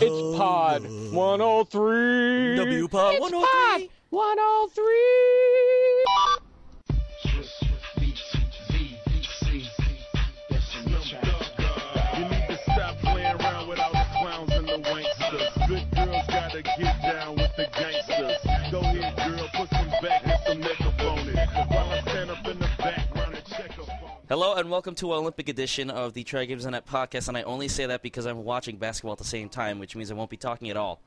It's Pod 103. W Pod It's 103. Pod 103. You need to stop playing around with all the clowns and the wanksters. Good girls gotta get down with the gangsters. Hello and welcome to an Olympic edition of the Try Games on Net podcast. And I only say that because I'm watching basketball at the same time, which means I won't be talking at all.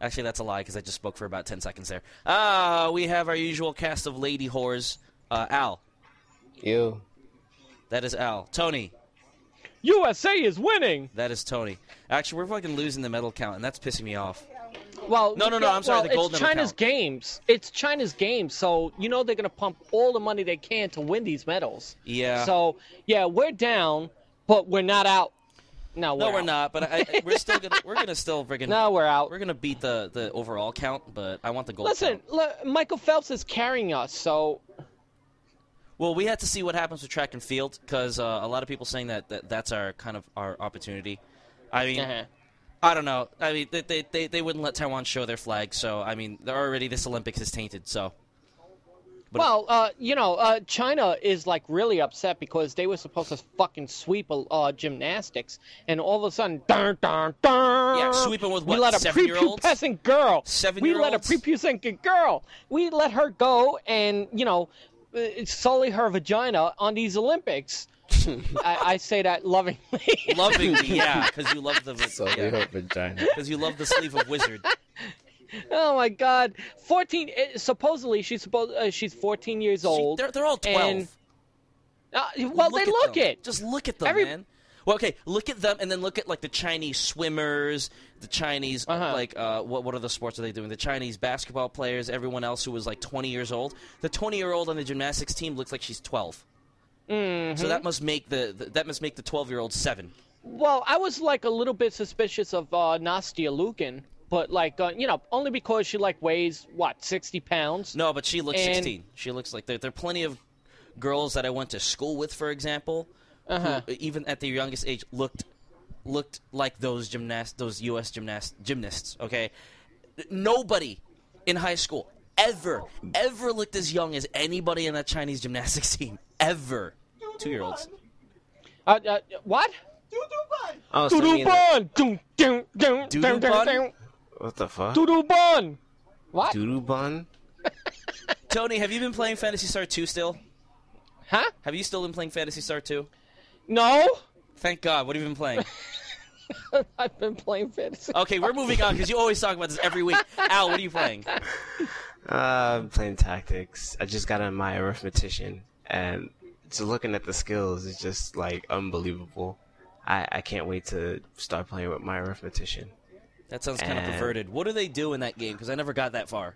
Actually, that's a lie because I just spoke for about 10 seconds there. Ah, we have our usual cast of lady whores. Uh, Al. You. That is Al. Tony. USA is winning. That is Tony. Actually, we're fucking losing the medal count, and that's pissing me off. Well, No, no, no, I'm sorry, well, the it's China's count. games. It's China's games, so you know they're gonna pump all the money they can to win these medals. Yeah. So yeah, we're down, but we're not out. No, we're no, we're not. But I, I- we're still gonna we're gonna still friggin' No, we're out. we're gonna beat the the overall count. But I want the gold. Listen, Michael Phelps is carrying us, so Well, we had to see what happens with track and field because uh, a lot of people saying that, that that's our kind of our opportunity. I mean, uh-huh. I don't know. I mean, they, they, they, they wouldn't let Taiwan show their flag, so I mean, they're already this Olympics is tainted. So But- well, uh, you know, uh, China is like really upset because they were supposed to fucking sweep uh, gymnastics, and all of a sudden, dun, dun, dun, Yeah, sweeping with we what, let a prepubescent girl, we let a prepubescent girl, we let her go, and you know, uh, sully her vagina on these Olympics. I, I say that lovingly. lovingly, yeah, because you love the So we yeah, hope vagina. because you love the sleeve of wizard. oh my God, fourteen. Uh, supposedly, she's supposed uh, she's fourteen years She- old. they're, they're all twelve. and- Uh, well, they look them. it. Just look at them, Every- man. Well, okay, look at them, and then look at like the Chinese swimmers, the Chinese Uh-huh. like uh, what what other sports are they doing? The Chinese basketball players, everyone else who was like 20 years old. The 20 year old on the gymnastics team looks like she's 12. Mm-hmm. So that must make the, the that must make the 12 year old seven. Well, I was like a little bit suspicious of uh, Nastia Liukin, but like uh, you know, only because she like weighs what sixty pounds. No, but she looks And- 16. She looks like there. There are plenty of girls that I went to school with, for example, Uh-huh. who even at their youngest age looked looked like those gymnast those U.S. gymnast gymnasts. Okay, nobody in high school ever ever looked as young as anybody in that Chinese gymnastics team ever. Two year olds. Uh, uh, what? Oh, so me Doodoo and bun. Doodoo dun, dun, bun? what the fuck? Doodoo bun. What? Doodoo bun? Tony, have you been playing Phantasy Star 2 still? Huh? Have you still been playing Phantasy Star 2? No. Thank God. What have you been playing? I've been playing fantasy. Okay, we're moving on because you always talk about this every week. Al, what are you playing? Uh, I'm playing tactics. I just got on my arithmetician, and just looking at the skills is just like unbelievable. I, I can't wait to start playing with my arithmetician. That sounds kind of perverted. What do they do in that game? Because I never got that far.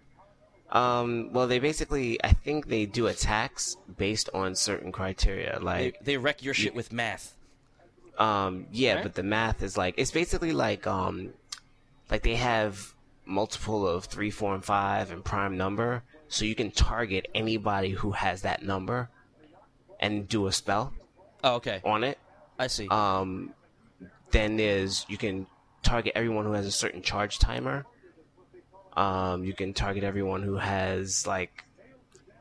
Um, well, they basically, I think they do attacks based on certain criteria. Like, they wreck your shit with math. um, yeah, Okay. but the math is like, it's basically like, um, like they have multiple of three, four, and five and prime number, so you can target anybody who has that number and do a spell Oh, okay. on it. I see. Um, then there's you can target everyone who has a certain charge timer. Um, you can target everyone who has like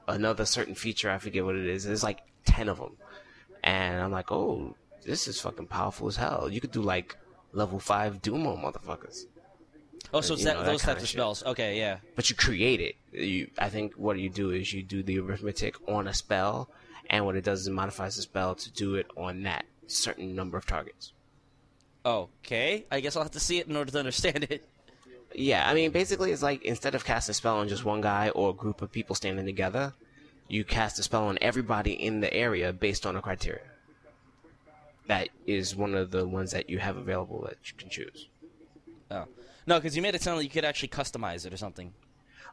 another certain feature. I forget what it is. There's like ten of them, and I'm like, oh, this is fucking powerful as hell. You could do like level five Dumo motherfuckers, oh, so it's that, know, those kinda types of shit. spells. Okay, yeah. but you create it. You, I think what you do is you do the arithmetic on a spell, and what it does is it modifies the spell to do it on that certain number of targets. Okay. I guess I'll have to see it in order to understand it. Yeah, I mean, basically, it's like instead of casting a spell on just one guy or a group of people standing together, you cast a spell on everybody in the area based on a criteria. That is one of the ones that you have available that you can choose. Oh. No, because you made it sound like you could actually customize it or something.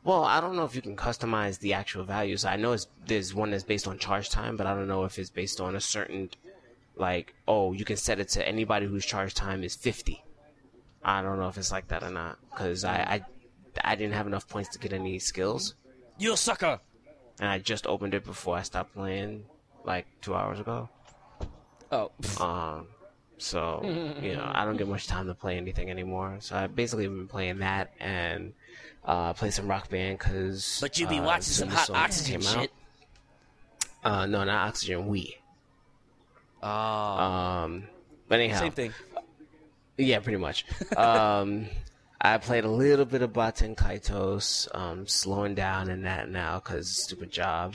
Well, I don't know if you can customize the actual values. I know it's, there's one that's based on charge time, but I don't know if it's based on a certain, like, oh, you can set it to anybody whose charge time is 50. I don't know if it's like that or not, because I, I, I didn't have enough points to get any skills. You sucker! and I just opened it before I stopped playing, like two hours ago. Oh. Um, So you know, I don't get much time to play anything anymore. So I basically been playing that and uh, play some Rock Band because. But you be watching some hot oxygen shit. Uh, no, not Oxygen. We. Oh, Um, but anyhow, same thing. Yeah, pretty much. um, I played a little bit of Baten Kaitos, um, slowing down in that now because stupid job.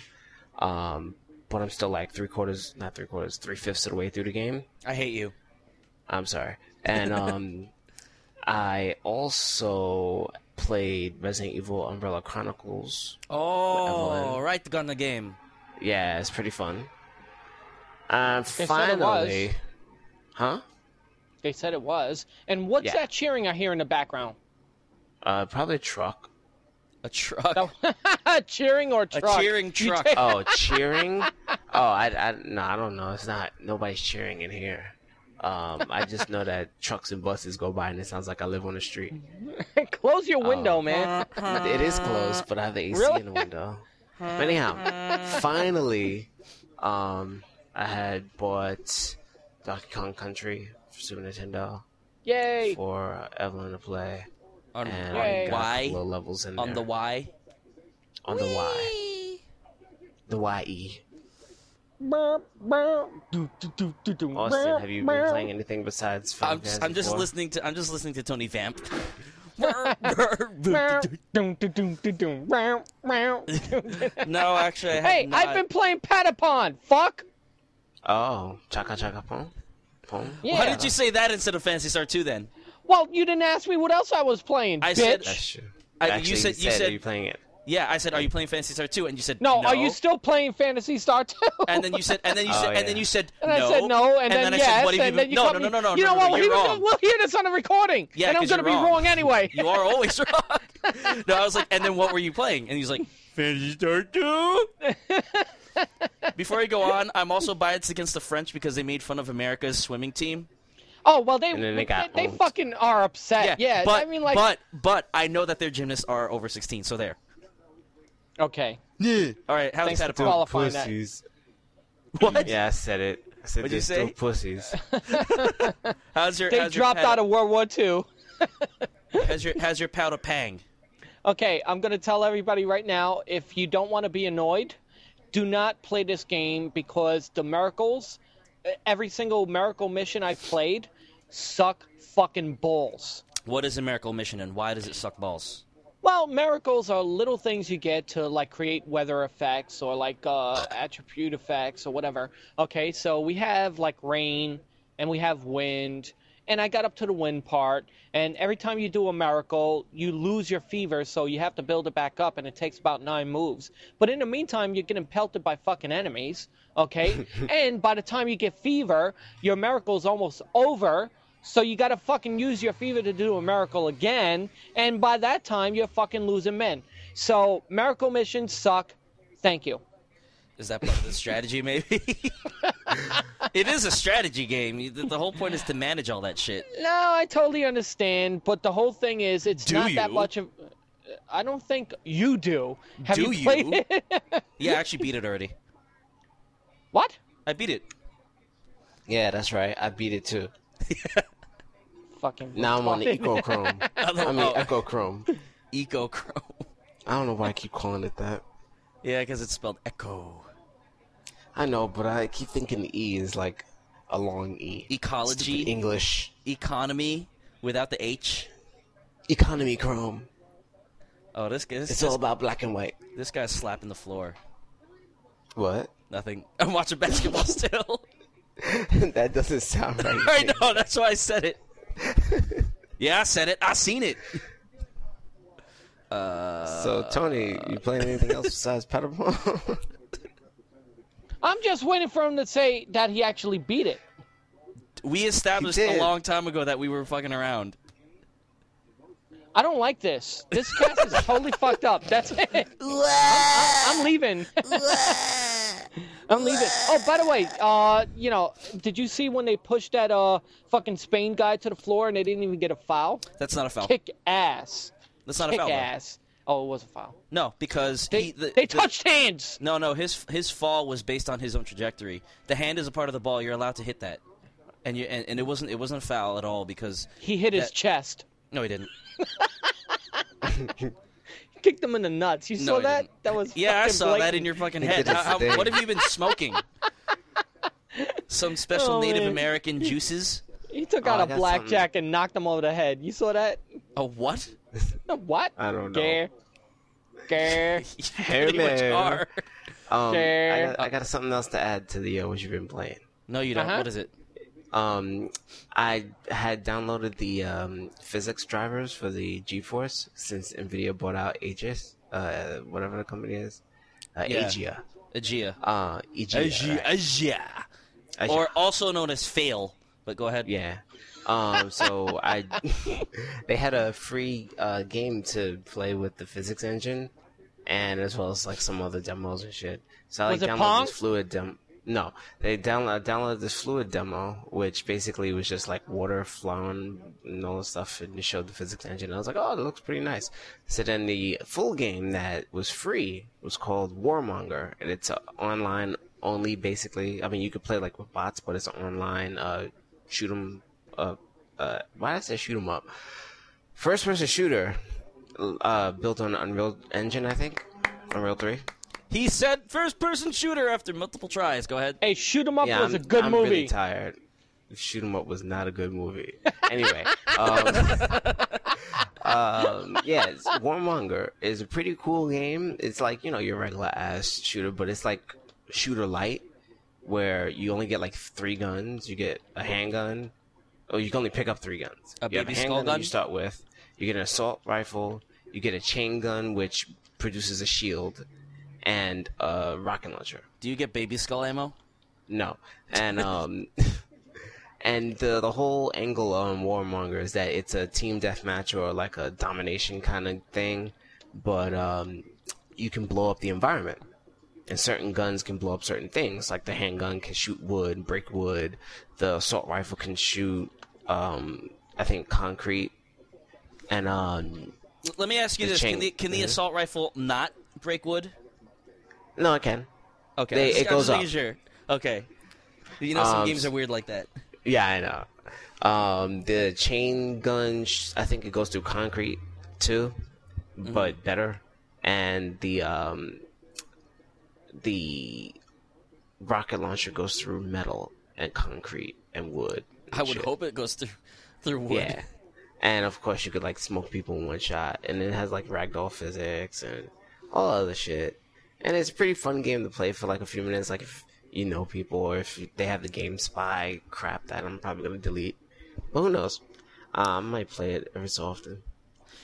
Um, but I'm still like three quarters, not three quarters, three fifths of the way through the game. I hate you. I'm sorry. And um, I also played Resident Evil Umbrella Chronicles. Oh, right, the gun the game. Yeah, it's pretty fun. And said it finally, was. huh? They said it was. And what's Yeah. that cheering I hear in the background? Uh, probably a truck. A truck. No. cheering or truck? A truck? cheering truck. Oh, cheering? Oh, I, I, no, I don't know. It's not. Nobody's cheering in here. Um, I just know that trucks and buses go by, and it sounds like I live on the street. Close your window, Oh. man. It is closed, but I have the AC Really? in the window. But anyhow, finally, um, I had bought Donkey Kong Country for Super Nintendo Yay! for uh, Evelyn to play, on and Yay. got a Y. couple levels in On there. the Y. on the Y, the YE. Austin, have you been playing anything besides Final I'm just, I'm just listening to I'm just listening to Tony Vamp. no, actually, I hey, not. I've been playing Patapon. Fuck. Oh, Chaka Chaka Pong? Pong? Yeah. Why did you say that instead of Phantasy Star 2 then? Well, you didn't ask me what else I was playing. I bitch. said- That's true. I- you Actually, said- you are said- you playing it. Yeah, I said, "Are you playing Phantasy Star 2?" And you said, no, "No." are you still playing Phantasy Star 2? And then you said, and then you Oh, said, and then you said, And no. I said no, and, then, I yes, said, what have you been? you No, no, no, no, no, You no, know no, what? no, Well, you're he was- We'll hear this on the recording, Yeah, and I'm 'cause gonna be you're wrong. wrong. anyway. You are always wrong. no, I was like, and then what were you playing? And he's like, Phantasy Star 2. Before I go on, I'm also biased against the French because they made fun of America's swimming team. Oh well, they they, they got they fucking are upset. Yeah, but I mean like but but I know that their gymnasts are over 16, so there. Okay. Yeah. All right, how's Thanks that for about? qualifying that. Pussies. What? Yeah, I said it. I said What'd you they're still say? pussies. How's your They how's dropped your out of World War II. How's your how's your powder pang? Okay, I'm gonna tell everybody right now: if you don't want to be annoyed, do not play this game because the miracles, every single miracle mission I've played, suck fucking balls. What is a miracle mission and why does it suck balls? Well, miracles are little things you get to like create weather effects or like uh, attribute effects or whatever. Okay, so we have like rain and we have wind, and I got up to the wind part, and every time you do a miracle, you lose your fever, so you have to build it back up, and it takes about nine moves. But in the meantime, you're getting pelted by fucking enemies. Okay, and by the time you get fever, your miracle's almost over. So you gotta fucking use your fever to do a miracle again, and by that time you're fucking losing men. So miracle missions suck. Thank you. Is that part of the strategy, maybe? it is a strategy game. The the whole point is to manage all that shit. No, I totally understand, but the whole thing is it's Do not that much of. I don't think you do. Have Do you played you? it? Yeah, I actually beat it already. what? I beat it. yeah, that's right. I beat it too. Fucking. Now I'm on the. Eco Chrome. I mean. Echo Chrome. Eco Chrome. I don't know why I keep calling it that. Yeah, because it's spelled Echo. I know, but I keep thinking the E is like a long E. Ecology. Stupid English. Economy without the H. Economy Chrome. Oh, this guy, It's this, all about black and white. this guy's slapping the floor. What? Nothing. I'm watching basketball still. that doesn't sound right. I know. That's why I said it. Yeah, I said it. I seen it. Uh, So, Tony, you playing anything else besides Patapon? I'm just waiting for him to say that he actually beat it. we established a long time ago that we were fucking around. I don't like this. This cast is totally fucked up. That's it. I'm, I'm leaving. I'm leaving. Oh, by the way, uh, you know, did you see when they pushed that uh fucking Spain guy to the floor and they didn't even get a foul? That's not a foul. Kick ass. That's not a Kick foul. though. ass. Oh, it was a foul. No, because They he, the, they the- touched hands. No, no, his his fall was based on his own trajectory. The hand is a part of the ball. You're allowed to hit that. and you and, and it wasn't it wasn't a foul at all because He hit his chest. no, he didn't. Kicked him in the nuts. You No, saw he that? didn't. That was Yeah, I fucking saw that in your fucking head. did his How- how- thing. what have you been smoking? Some special Oh, Native man. American juices? He took Oh, out I a got blackjack and knocked him over the head. You saw that? A what? No, what? I don't know. Gare. Gare. You Hey, pretty much man. are. Um, I Sure. got, I got something else to add to the uh, what you've been playing. No, you don't. Uh-huh. What is it? Um, I had downloaded the um, physics drivers for the GeForce since Nvidia bought out Aegis, uh, whatever the company is, uh, Yeah. Ageia, Ageia. uh, Ageia, Ageia. right. Ageia. Ageia. Or also known as fail. But go ahead. Yeah. Um, so I, they had a free uh, game to play with the physics engine, and as well as like some other demos and shit. So I like downloaded this fluid dem. No, they download downloaded this fluid demo, which basically was just like water flowing and all this stuff, and it showed the physics engine. I was like, oh, it looks pretty nice. So then the full game that was free was called Warmonger, and it's online only. Basically, I mean, you could play like with bots, but it's online. Uh, shoot 'em uh, uh, why did I say shoot 'em up? First person shooter, uh, built on Unreal Engine, I think, Unreal Three. He said first person shooter after multiple tries. Go ahead. Hey, shoot 'em up yeah, was I'm, a good I'm movie. really tired. Shoot 'em up was not a good movie. Anyway, um, um, yeah, it's- Warmonger is a pretty cool game. It's like you know your regular ass shooter, but it's like shooter light, where you only get like three guns. You get a handgun, or you can only pick up three guns. A you have baby a skull handgun that gun? you start with. You get an assault rifle. You get a chain gun, which produces a shield, and a rocket launcher. Do you get baby skull ammo? No, and um, and the the whole angle on Warmonger is that it's a team deathmatch or like a domination kind of thing, but um, you can blow up the environment, and certain guns can blow up certain things. Like the handgun can shoot wood, break wood. The assault rifle can shoot, um, I think concrete, and um, Let me ask you this: chain- Can the can the Mhm. assault rifle not break wood? No, I can. Okay, They- it goes up. Sure. Okay. You know some Um, games are weird like that. Yeah, I know. Um, the chain gun, sh- I think it goes through concrete too, but better. And the um, the rocket launcher goes through metal and concrete and wood. and I would shit. hope it goes through through wood. Yeah. And of course, you could like smoke people in one shot, and it has like ragdoll physics and all other shit. And it's a pretty fun game to play for like a few minutes. Like if you know people, or if they have the GameSpy crap that I'm probably gonna delete. But who knows? Uh, I might play it every so often.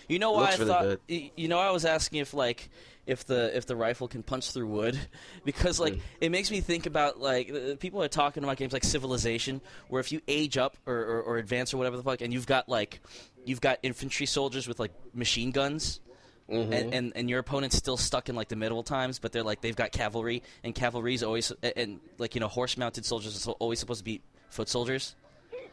You know why I really thought? good. You know, I was asking if like if the if the rifle can punch through wood because like Mm. it makes me think about like people are talking about games like Civilization where if you age up or, or, or advance or whatever the fuck and you've got like you've got infantry soldiers with like machine guns. Mm-hmm. And, and and your opponent's still stuck in like the medieval times, but they're like they've got cavalry, and cavalry's always and, and like you know horse mounted soldiers are always supposed to be foot soldiers.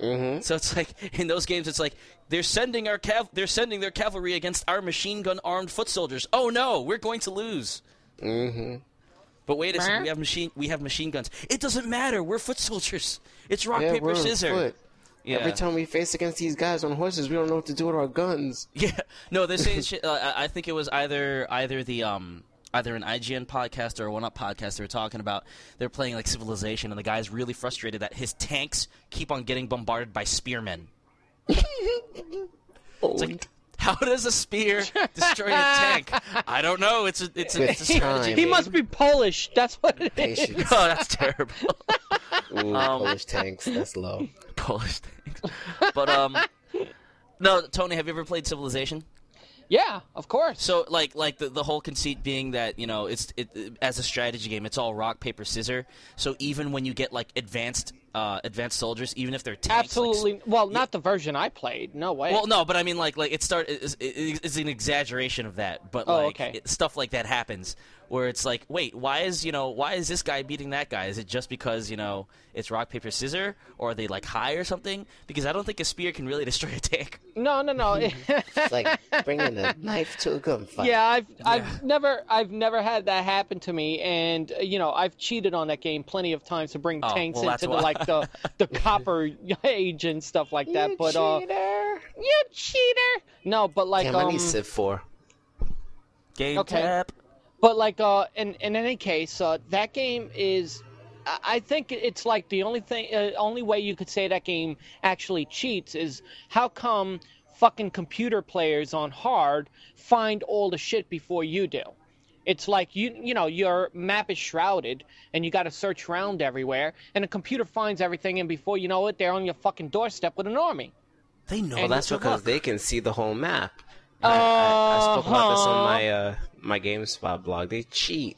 Mm-hmm. So it's like in those games, it's like they're sending our cav- they're sending their cavalry against our machine gun armed foot soldiers. Oh no, we're going to lose. Mm-hmm. But wait a second, we have machine we have machine guns. It doesn't matter. We're foot soldiers. It's rock Yeah, paper scissors. Yeah. Every time we face against these guys on horses, we don't know what to do with our guns. Yeah, no, they're saying shit. Uh, I I think it was either either the um either an IGN podcast or a One Up podcast. They were talking about they're playing like Civilization, and the guy's really frustrated that his tanks keep on getting bombarded by spearmen. It's like, how does a spear destroy a tank? I don't know. It's a it's a, it's a strategy. He must be Polish. That's what it is. Patience. Oh, that's terrible. Ooh, Um, Polish tanks. That's low. Polish tanks. But um, no, Tony, have you ever played Civilization? Yeah, of course. So like like the, the whole conceit being that you know it's it, as a strategy game it's all rock paper scissor. So even when you get like advanced uh, advanced soldiers, even if they're tanks, like, Absolutely. well, not the version I played. No way. well, no, but I mean, like, like it start is it's an exaggeration of that, but Oh, like okay. it- stuff like that happens where it's like, wait, why is you know why is this guy beating that guy? Is it just because you know it's rock paper scissor, or are they like high or something? Because I don't think a spear can really destroy a tank. No, no, no. It's like bringing a knife to a gunfight. Yeah, I've I've never I've never had that happen to me, and uh, you know I've cheated on that game plenty of times to bring Oh, tanks well, into the like the the copper age and stuff like that. but uh, you cheater! No, but like Damn, I um, need Civ 4. Game Okay. cap. But like uh, in in any case, uh, that game is. I- think it's like the only thing, uh, only way you could say that game actually cheats is how come fucking computer players on hard find all the shit before you do. It's like you, you know, your map is shrouded and you got to search around everywhere, and a computer finds everything, and before you know it, they're on your fucking doorstep with an army. They know. And Well, that's because look. they can see the whole map. I, I, I spoke about this Uh-huh. on my uh, my GameSpot blog. They cheat.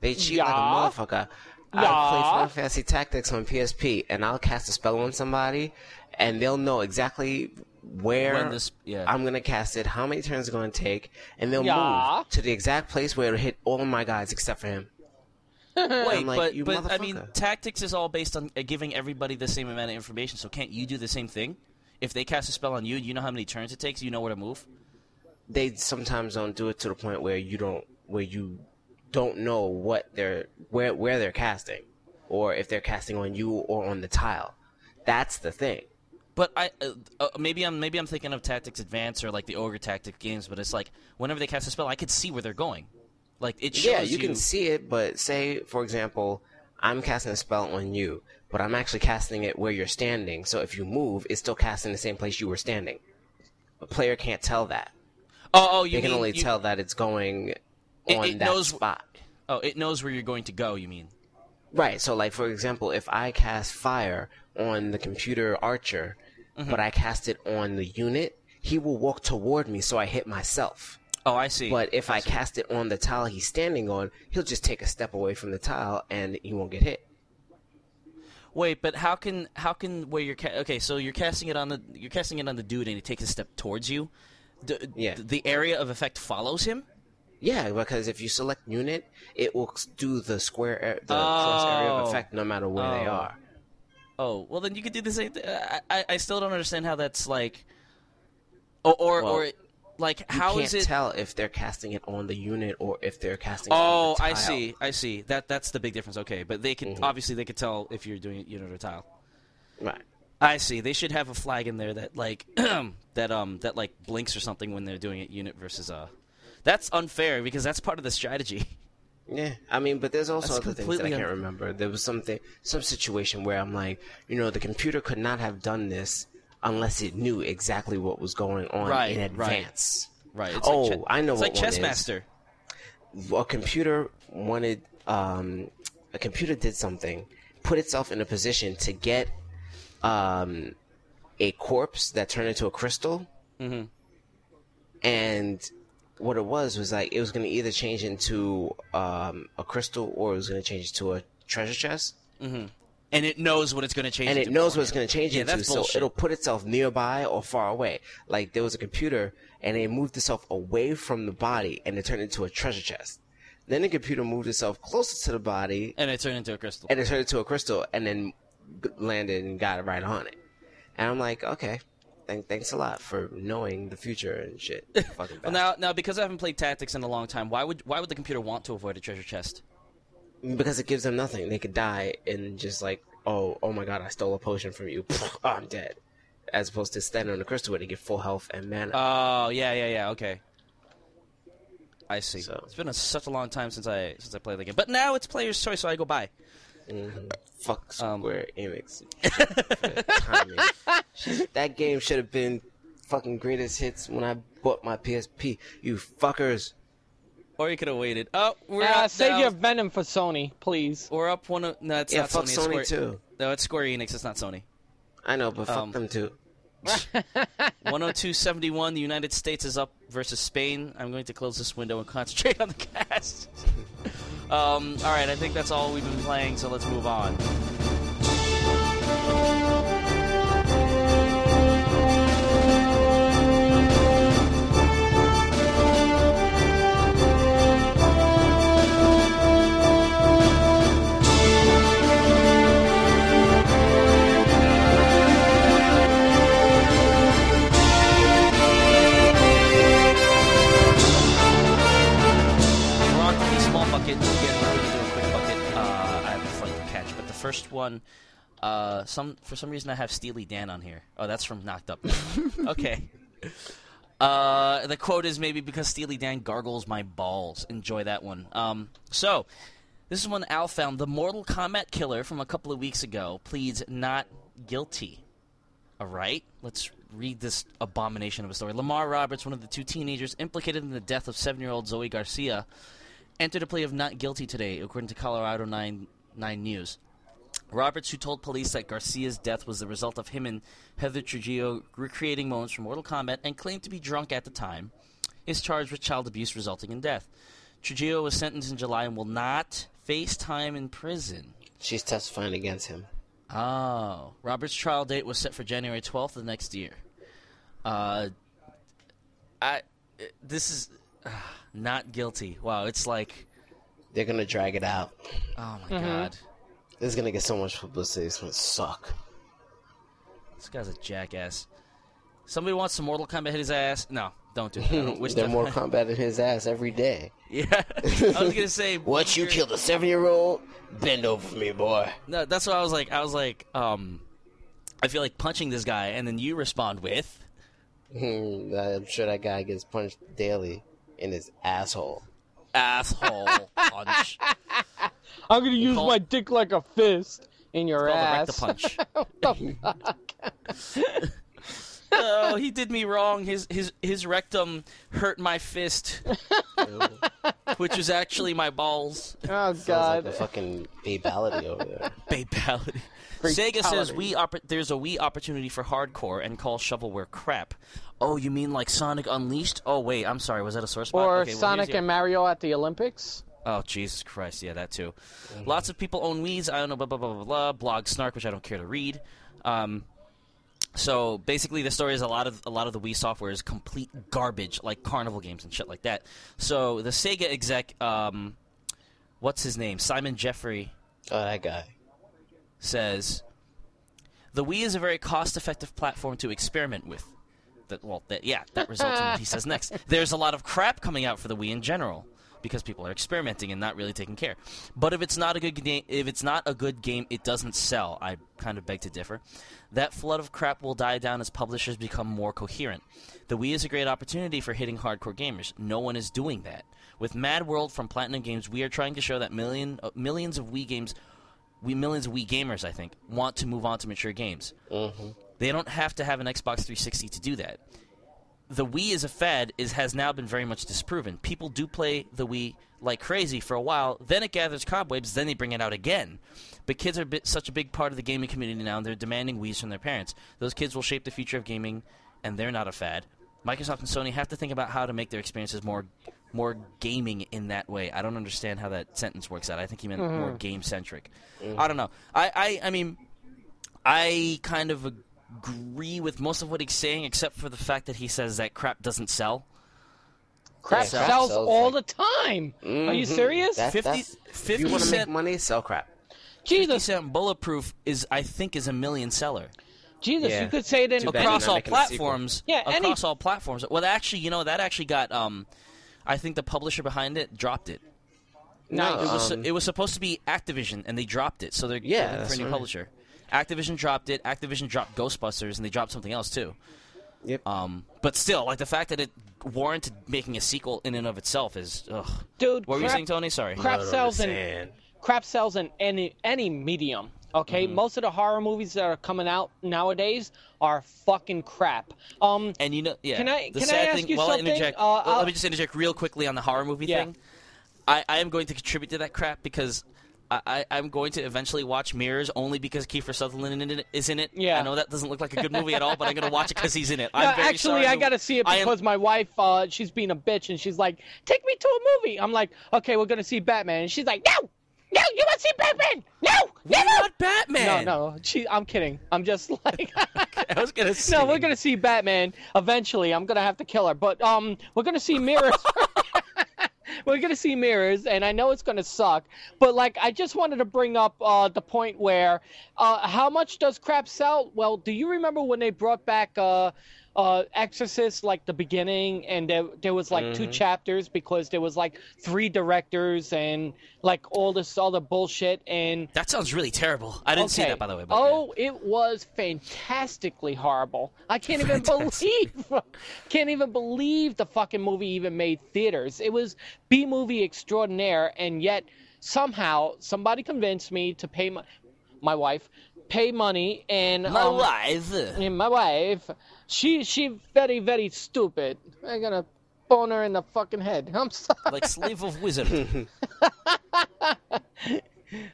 They cheat like a motherfucker. I play Final Fantasy Tactics on PSP, and I'll cast a spell on somebody, and they'll know exactly where this- yeah. I'm gonna cast it, how many turns it's gonna take, and they'll Yeah. move to the exact place where it'll hit all of my guys except for him. Wait, like, but but I mean, tactics is all based on uh, giving everybody the same amount of information. So can't you do the same thing? If they cast a spell on you, you know how many turns it takes. You know where to move. They sometimes don't do it to the point where you don't where you don't know what they're where where they're casting or if they're casting on you or on the tile that's the thing But I uh, uh, maybe I'm maybe I'm thinking of Tactics Advance or like the Ogre Tactic games. But it's like whenever they cast a spell, I could see where they're going. Like it shows yeah you, can see it but say for example i'm casting a spell on you but i'm actually casting it where you're standing so if you move it's still casting the same place you were standing a player can't tell that Oh, oh, you they can mean only you- tell that it's going It- on it that knows- spot Oh, it knows where you're going to go. You mean? Right. So, like for example, if I cast fire on the computer archer, Mm-hmm. but I cast it on the unit, he will walk toward me, so I hit myself. Oh, I see. But if I cast it on the tile he's standing on, he'll just take a step away from the tile and he won't get hit. Wait, but how can how can where you're ca- okay? So you're casting it on the you're casting it on the dude, and he takes a step towards you. D- Yeah. The area of effect follows him. Yeah, because if you select unit, it will do the square, ar- the cross area Oh. of effect no matter where they Oh. are. Oh, well then you could do the same thing. I, I, I still don't understand how that's like. Or or, Well, or like how can't it? tell if they're casting it on the unit or if they're casting it on Oh, I see. I see. That that's the big difference. Okay, but they can Mm-hmm. obviously they could tell if you're doing it unit or tile. Right. I see. They should have a flag in there that like that um that like blinks or something when they're doing it unit versus uh. That's unfair because that's part of the strategy. Yeah, I mean, but there's also That's other things that I can't un- remember. There was something, some situation where I'm like, you know, the computer could not have done this unless it knew exactly what was going on Right, in right. advance. Right. It's Oh, like che- I know It's what like one is. Chessmaster. A computer wanted, um, a computer did something, put itself in a position to get, um, a corpse that turned into a crystal, Mhm. and what it was was like it was going to either change into um, a crystal or it was going to change into a treasure chest. and it knows what it's going to change. and it knows what it's going to change Yeah, into, that's so it'll put itself nearby or far away. Like there was a computer, and it moved itself away from the body, and it turned into a treasure chest. Then the computer moved itself closer to the body, and it turned into a crystal. and it turned into a crystal, and then landed and got it right on it. And I'm like, okay, thank, thanks a lot for knowing the future and shit. Fucking well, now, now because I haven't played Tactics in a long time, why would why would the computer want to avoid a treasure chest? because it gives them nothing. They could die and just like, oh, oh my god, I stole a potion from you. oh, I'm dead. As opposed to standing on the crystal where they get full health and mana. Oh, yeah, yeah, yeah. Okay. I see. So- It's been a, such a long time since I since I played the game, but now it's player's choice, so I go buy. Mhm. Fuck Um, Square Enix. For the timing. that game should have been fucking greatest hits when I bought my PSP. You fuckers. Or you could have waited. Oh, we're Uh, save now. your venom for Sony, please. We're up one. Of, no, it's Yeah, not fuck Sony. Sony it's Square, too. No, it's Square Enix. It's not Sony. I know, but fuck Um, them too. 102.71. The United States is up versus Spain. I'm going to close this window and concentrate on the cast. um, all right, I think that's all we've been playing. So let's move on. One. Uh, some for some reason I have Steely Dan on here. Oh, that's from Knocked Up. okay. Uh, the quote is maybe because Steely Dan gargles my balls. Enjoy that one. Um, so this is one Al found. The Mortal Kombat killer from a couple of weeks ago pleads not guilty. All right, let's read this abomination of a story. Lamar Roberts, one of the two teenagers implicated in the death of seven-year-old Zoe Garcia, entered a plea of not guilty today, according to Colorado 9, 9 News. Roberts, who told police that Garcia's death was the result of him and Heather Trujillo recreating moments from Mortal Kombat and claimed to be drunk at the time, is charged with child abuse resulting in death. Trujillo was sentenced in July and will not face time in prison. She's testifying against him. Oh. Roberts' trial date was set for January 12th of next year. Uh, I. This is. Uh, not guilty. Wow, it's like. They're gonna drag it out. Oh my god. This is gonna get so much publicity. It's gonna suck. This guy's a jackass. Somebody wants some Mortal Kombat hit his ass? No, don't do that. I don't They're more combat in his ass every day. Yeah. I was gonna say. What you killed a seven-year-old? Bend over for me, boy. No, that's what I was like. I was like, um, I feel like punching this guy, and then you respond with, Hmm, I'm sure that guy gets punched daily in his asshole. asshole punch. I'm gonna use call- my dick like a fist in your Called ass. recta punch. What the fuck? oh, he did me wrong. His his his rectum hurt my fist, which was actually my balls. Oh God! Sounds god. like a fucking babality over there. Babality. Sega says we oppor- there's a Wii opportunity for hardcore and call shovelware crap. Oh, you mean like Sonic Unleashed? Oh wait, I'm sorry. Was that a source spot? Or Okay, well, Sonic your- and Mario at the Olympics. Oh Jesus Christ! Yeah, that too. Lots of people own Wii's. I don't know. Blah blah blah blah blah. Blog snark, which I don't care to read. Um, so basically, the story is a lot of a lot of the Wii software is complete garbage, like Carnival games and shit like that. So the Sega exec, um, what's his name? Simon Jeffery Oh, that guy. says the Wii is a very cost-effective platform to experiment with. That well, that yeah, that results in what he says next. There's a lot of crap coming out for the Wii in general because people are experimenting and not really taking care. But if it's not a good game, if it's not a good game, it doesn't sell. I kind of beg to differ. That flood of crap will die down as publishers become more coherent. The Wii is a great opportunity for hitting hardcore gamers. No one is doing that. With Mad World from Platinum Games, we are trying to show that million uh, millions of Wii games we millions of Wii gamers, I think, want to move on to mature games. They don't have to have an Xbox 360 to do that. The Wii as a fad is has now been very much disproven. People do play the Wii like crazy for a while, then it gathers cobwebs, then they bring it out again. But kids are bit, such a big part of the gaming community now, and they're demanding Wii's from their parents. Those kids will shape the future of gaming, and they're not a fad. Microsoft and Sony have to think about how to make their experiences more more gaming in that way. I don't understand how that sentence works out. I think he meant more mm-hmm. game centric. Mm. I don't know. I, I I mean I kind of agree with most of what he's saying, except for the fact that he says that crap doesn't sell. Crap Yeah, crap sells sells all like- the time. Are you Mhm. serious? That, 50 that's, if 50 you want to make money, sell crap. 50 Jesus, Cent Bulletproof is, I think, is a million seller Jesus, Yeah. you could say it in Too bad across all making a sequel. platforms. Yeah, any- across all platforms. Well, actually, you know that actually got. Um, I think the publisher behind it dropped it. No, It was Um, it was supposed to be Activision, and they dropped it. So they're Yeah, for a that's new right. publisher. Activision dropped it. Activision dropped Ghostbusters, and they dropped something else too. Yep. Um, but still, like the fact that it warranted making a sequel in and of itself is. Ugh. dude. What were you saying, Tony? Sorry. crap sells in crap sells in any any medium. Okay, Mm-hmm. most of the horror movies that are coming out nowadays are fucking crap. Um, And you know, yeah. Can I- the can I sad ask thing, you well, I'll something? Interject, Uh, well, let me just interject real quickly on the horror movie Yeah. thing. I, I am going to contribute to that crap because I, I'm going to eventually watch Mirrors only because Kiefer Sutherland is in it. Yeah. I know that doesn't look like a good movie at all, but I'm going to watch it because he's in it. no, I'm very actually, I gotta see it I am- because my wife, uh, she's being a bitch and she's like, "Take me to a movie." I'm like, "Okay, we're gonna see Batman," and she's like, "No, no, you want to see Batman? No, We're never." not Batman. No, no, she. I'm kidding. I'm just like. I was going to say. No, we're gonna see Batman eventually. I'm gonna have to kill her, but um, we're gonna see mirrors. we're gonna see mirrors, and I know it's gonna suck. But like, I just wanted to bring up uh, the point where, uh, how much does crap sell? Well, do you remember when they brought back uh, uh, Exorcist, like the beginning, and there, there was like two chapters because there was like three directors and like all this all the bullshit and. That sounds really terrible. I didn't see that by the way. Oh, it was fantastically horrible. I can't even believe, can't even believe the fucking movie even made theaters. It was B movie extraordinaire, and yet somehow somebody convinced me to pay my, my wife, pay money, and my um, wife. and my wife, she she very very stupid. I'm gonna bone her in the fucking head. I'm sorry. like slave of wizard.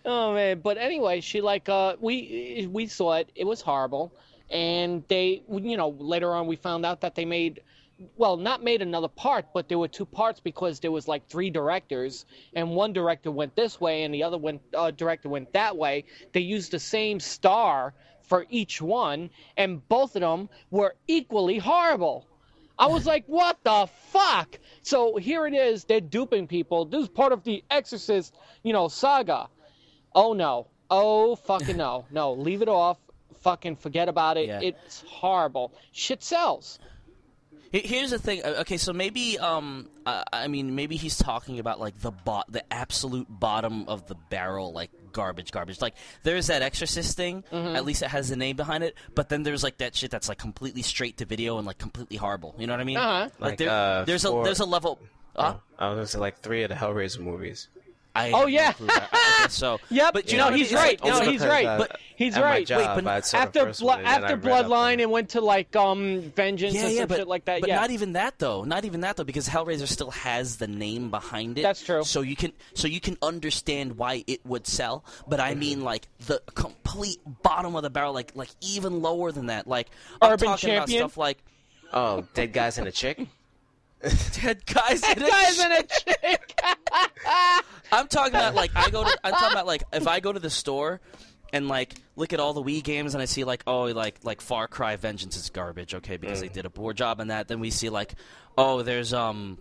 Oh man, but anyway, she like uh we we saw it. It was horrible, and they you know later on we found out that they made well not made another part, but there were two parts because there was like three directors, and one director went this way and the other one uh, director went that way. They used the same star for each one, and both of them were equally horrible. I was like, what the fuck? So here it is, they're duping people. This is part of the Exorcist, you know, saga. Oh no. Oh fucking no. No, leave it off. Fucking forget about it. Yeah. It's horrible. Shit sells. Here- Here's the thing. uh, Okay, so maybe um, I mean, maybe he's talking about like the bot, the absolute bottom of the barrel, like garbage, garbage. Like there's that Exorcist thing. Mm-hmm. At least it has the name behind it. But then there's like that shit that's like completely straight to video and like completely horrible. You know what I mean? Uh-huh. Like, Like, there, uh, there's a there's a level. Uh, I was gonna say like three of the Hellraiser movies. I Oh, yeah. I so. Yep. But you no, know, he's right. like- no, he's right. but he's right. job, Wait, but I saw the after Blo- and after I read up on Bloodline it. and went to like um Vengeance Yeah, or yeah, some but, shit like that. but yeah. not even that though. Not even that though, because Hellraiser still has the name behind it. That's true. So you can so you can understand why it would sell. But I Mm-hmm. mean, like the complete bottom of the barrel, like like even lower than that. Like I'm talking Champion? about stuff like Oh, dead guys and a chick. Dead guys. in a Guys sh- in a chick. I'm talking about like I go to. I'm talking about like if I go to the store and like look at all the Wii games and I see like oh like like Far Cry Vengeance is garbage okay because they did a poor job on that. Then we see like oh there's um.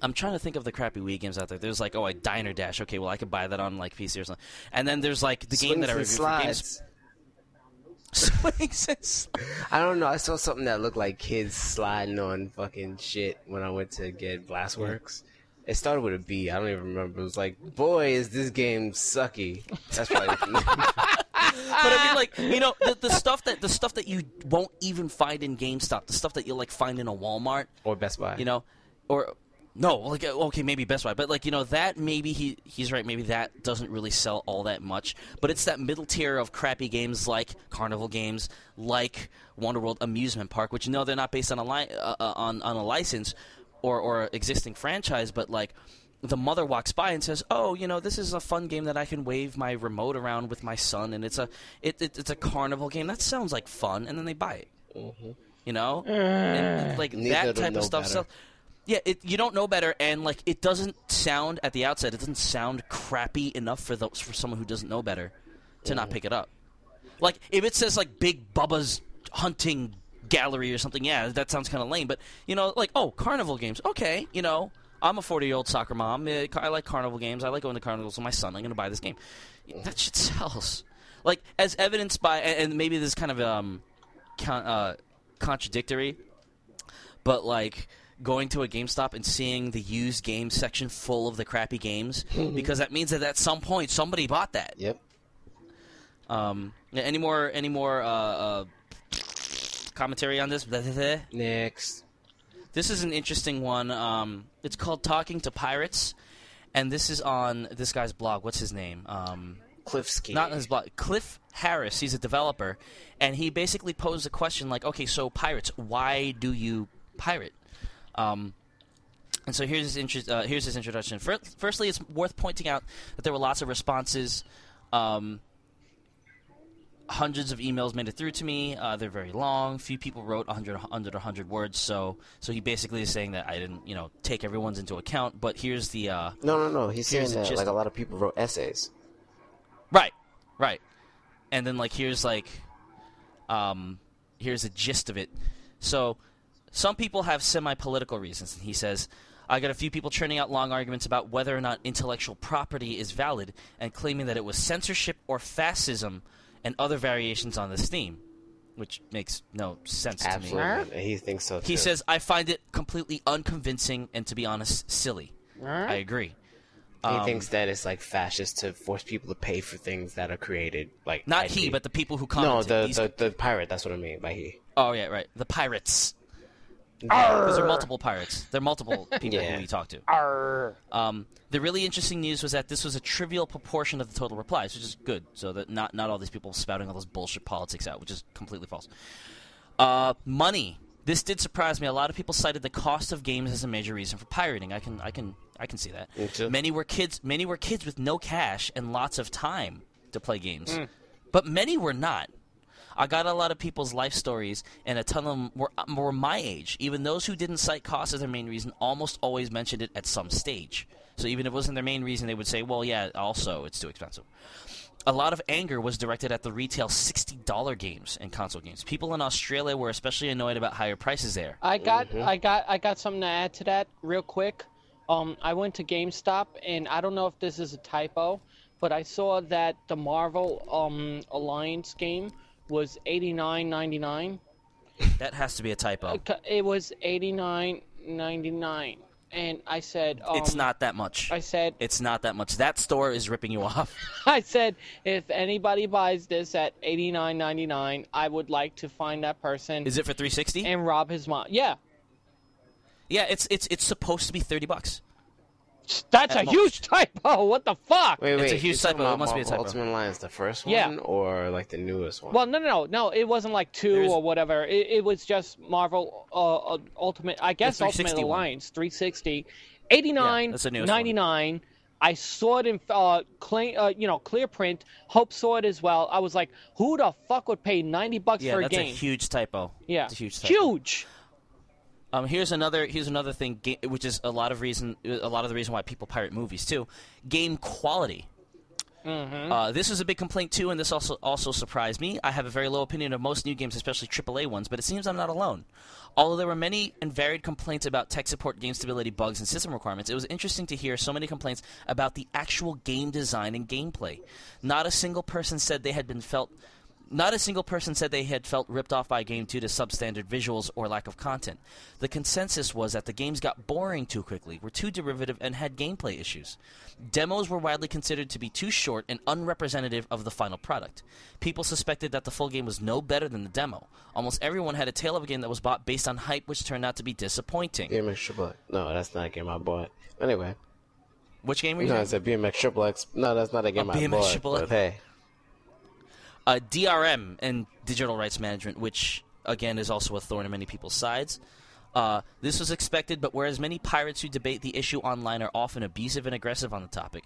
I'm trying to think of the crappy Wii games out there. There's like, oh, a Diner Dash. Okay, well, I could buy that on like PC or something. And then there's like the game that I and reviewed for games. Swings and slides. I don't know. I saw something that looked like kids sliding on fucking shit when I went to get Blastworks. It started with a B. I don't even remember. It was like, boy, is this game sucky. That's probably. but I mean, like you know, the, the stuff that the stuff that you won't even find in GameStop, the stuff that you'll like find in a Walmart, or Best Buy. you know, or no, like uh, okay, maybe Best Buy, but like you know that maybe he he's right, maybe that doesn't really sell all that much, but it's that middle tier of crappy games like Carnival games, like Wonder World Amusement Park, which you know they're not based on a li- uh, uh, on on a license or or existing franchise, but like. The mother walks by and says, "Oh, you know, this is a fun game that I can wave my remote around with my son, and it's a it, it, it's a carnival game. That sounds like fun." And then they buy it. You know, and, like that type of stuff. better. sell- yeah, it, you don't know better, and like it doesn't sound at the outset. It doesn't sound crappy enough for those for someone who doesn't know better to not pick it up. Like if it says like Big Bubba's hunting gallery or something, yeah, that sounds kind of lame. But you know, like oh, carnival games, okay, you know. I'm a 40 year old soccer mom. Eh, I like carnival games. I like going to carnivals with my son. I'm going to buy this game. That shit sells. Like as evidenced by, and and maybe this is kind of um, con- uh, contradictory, but like going to a GameStop and seeing the used game section full of the crappy games because that means that at some point somebody bought that. Yep. Um, any more any more uh, uh, commentary on this? Next. This is an interesting one. Um, it's called Talking to Pirates, and this is on this guy's blog. What's his name? Um, Cliffski. not his blog. Cliff Harris. He's a developer, and he basically posed a question like, "Okay, so pirates, why do you pirate?" Um, and so here's his, intro- uh, here's his introduction. Fir- Firstly, it's worth pointing out that there were lots of responses. Um, hundreds of emails made it through to me. Uh, they're very long. Few people wrote 100, under 100 words. So, so he basically is saying that I didn't, you know, take everyone's into account. But here's the uh, No, no, no. He's saying that like a lot of people wrote essays. Right, right. And then like here's like um here's the gist of it. So some people have semi-political reasons and he says I got a few people churning out long arguments about whether or not intellectual property is valid and claiming that it was censorship or fascism and other variations on this theme. which makes no sense to me. Absolutely, he thinks so too. He says, "I find it completely unconvincing and, to be honest, silly." Huh? I agree. he um, thinks that it's like fascist to force people to pay for things that are created like Not IP. he, but the people who no, the, These- the the pirate. That's what I mean by he. oh yeah, right. The pirates. Because there are multiple pirates. There are multiple people Yeah. who we talked to. Um, the really interesting news was that this was a trivial proportion of the total replies, which is good. So that not not all these people spouting all this bullshit politics out, which is completely false. Uh, money. This did surprise me. A lot of people cited the cost of games as a major reason for pirating. I can I can I can see that. Many were kids. Many were kids with no cash and lots of time to play games, Hmm. but many were not. I got a lot of people's life stories, and a ton of them were, were my age. Even those who didn't cite cost as their main reason almost always mentioned it at some stage. So even if it wasn't their main reason, they would say, well, yeah, also, it's too expensive. A lot of anger was directed at the retail $60 games and console games. People in Australia were especially annoyed about higher prices there. I got I got I got something to add to that real quick. Um, I went to GameStop and I don't know if this is a typo, but I saw that the Marvel um Alliance game was eighty nine ninety nine. That has to be a typo. It was eighty nine ninety nine, and I said um, it's not that much. I said It's not that much. That store is ripping you off. I said if anybody buys this at eighty nine ninety nine, I would like to find that person Is it for 360? and rob his mom. Yeah, Yeah, it's it's it's supposed to be 30 bucks. That's At a most. huge typo. What the fuck? Wait, It's wait. a huge you're typo. It about must be a Marvel typo. Ultimate Alliance, the first one, Yeah. or like the newest one? Well, no, no, no, no. It wasn't like two There's- or whatever. It, it was just Marvel uh, uh, Ultimate. I guess The Ultimate one. Alliance 360, 89, Yeah, that's the newest one. 99. I saw it in uh, clean, uh, you know, clear print. Hope saw it as well. I was like, who the fuck would pay 90 bucks Yeah, for a that's a game? huge typo. yeah, It's a huge typo. huge. Um, here's another here's another thing, ga- which is a lot of reason a lot of the reason why people pirate movies too. Game quality. Uh, this was a big complaint too, and this also also surprised me. I have a very low opinion of most new games, especially AAA ones, but it seems I'm not alone. Although there were many and varied complaints about tech support, game stability, bugs, and system requirements, it was interesting to hear so many complaints about the actual game design and gameplay. Not a single person said they had been felt not a single person said they had felt ripped off by a game due to substandard visuals or lack of content. The consensus was that the games got boring too quickly, were too derivative, and had gameplay issues. Demos were widely considered to be too short and unrepresentative of the final product. People suspected that the full game was no better than the demo. Almost everyone had a tale of a game that was bought based on hype, which turned out to be disappointing. BMX Triple. No, that's not a game I bought. Anyway, Which game were you no, I saying? said BMX Triple X. No, that's not a game Oh, I BMX bought. Triple hey, uh, DRM and digital rights management, which again is also a thorn in many people's sides. Uh, this was expected, but whereas many pirates who debate the issue online are often abusive and aggressive on the topic,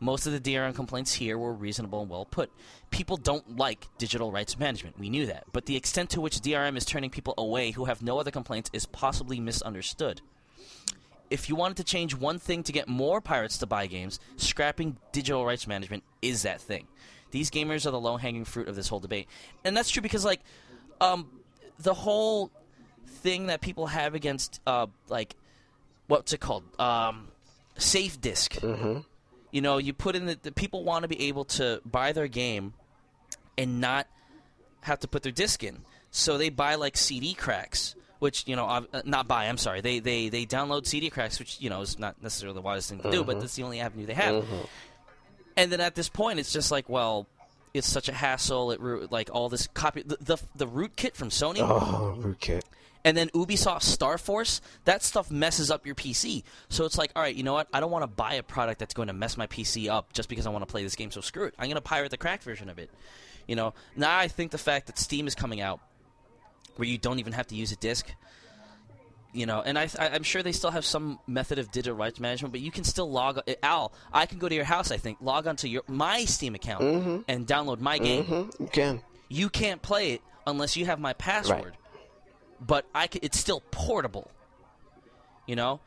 most of the DRM complaints here were reasonable and well put. People don't like digital rights management. We knew that. But the extent to which DRM is turning people away who have no other complaints is possibly misunderstood. If you wanted to change one thing to get more pirates to buy games, scrapping digital rights management is that thing. These gamers are the low hanging fruit of this whole debate. And that's true because, like, um, the whole thing that people have against, uh, like, what's it called? Um, SafeDisc. Mm-hmm. You know, you put in the, the people want to be able to buy their game and not have to put their disc in. So they buy like CD cracks, which you know, uh, not buy. I'm sorry. They they they download CD cracks, which you know is not necessarily the wisest thing to do, but that's the only avenue they have. And then at this point, it's just like, well, it's such a hassle. It like all this copy the the, the root kit from Sony. oh, rootkit. And then Ubisoft StarForce, that stuff messes up your PC. So it's like, all right, you know what? I don't want to buy a product that's going to mess my PC up just because I want to play this game. So screw it. I'm going to pirate the cracked version of it. You know. Now I think the fact that Steam is coming out, where you don't even have to use a disc. You know, and I, I, I'm sure they still have some method of digital rights management, but you can still log. Al, I can go to your house. I think log onto your my Steam account and download my game Mm-hmm. You can. you can't play it unless you have my password. Right. But I c- it's still portable. You know?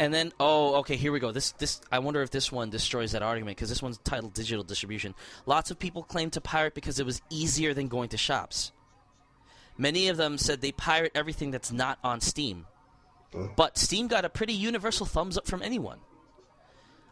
And then oh, okay, here we go. This this I wonder if this one destroys that argument because this one's titled digital distribution. Lots of people claim to pirate because it was easier than going to shops. Many of them said they pirate everything that's not on Steam. But Steam got a pretty universal thumbs up from anyone.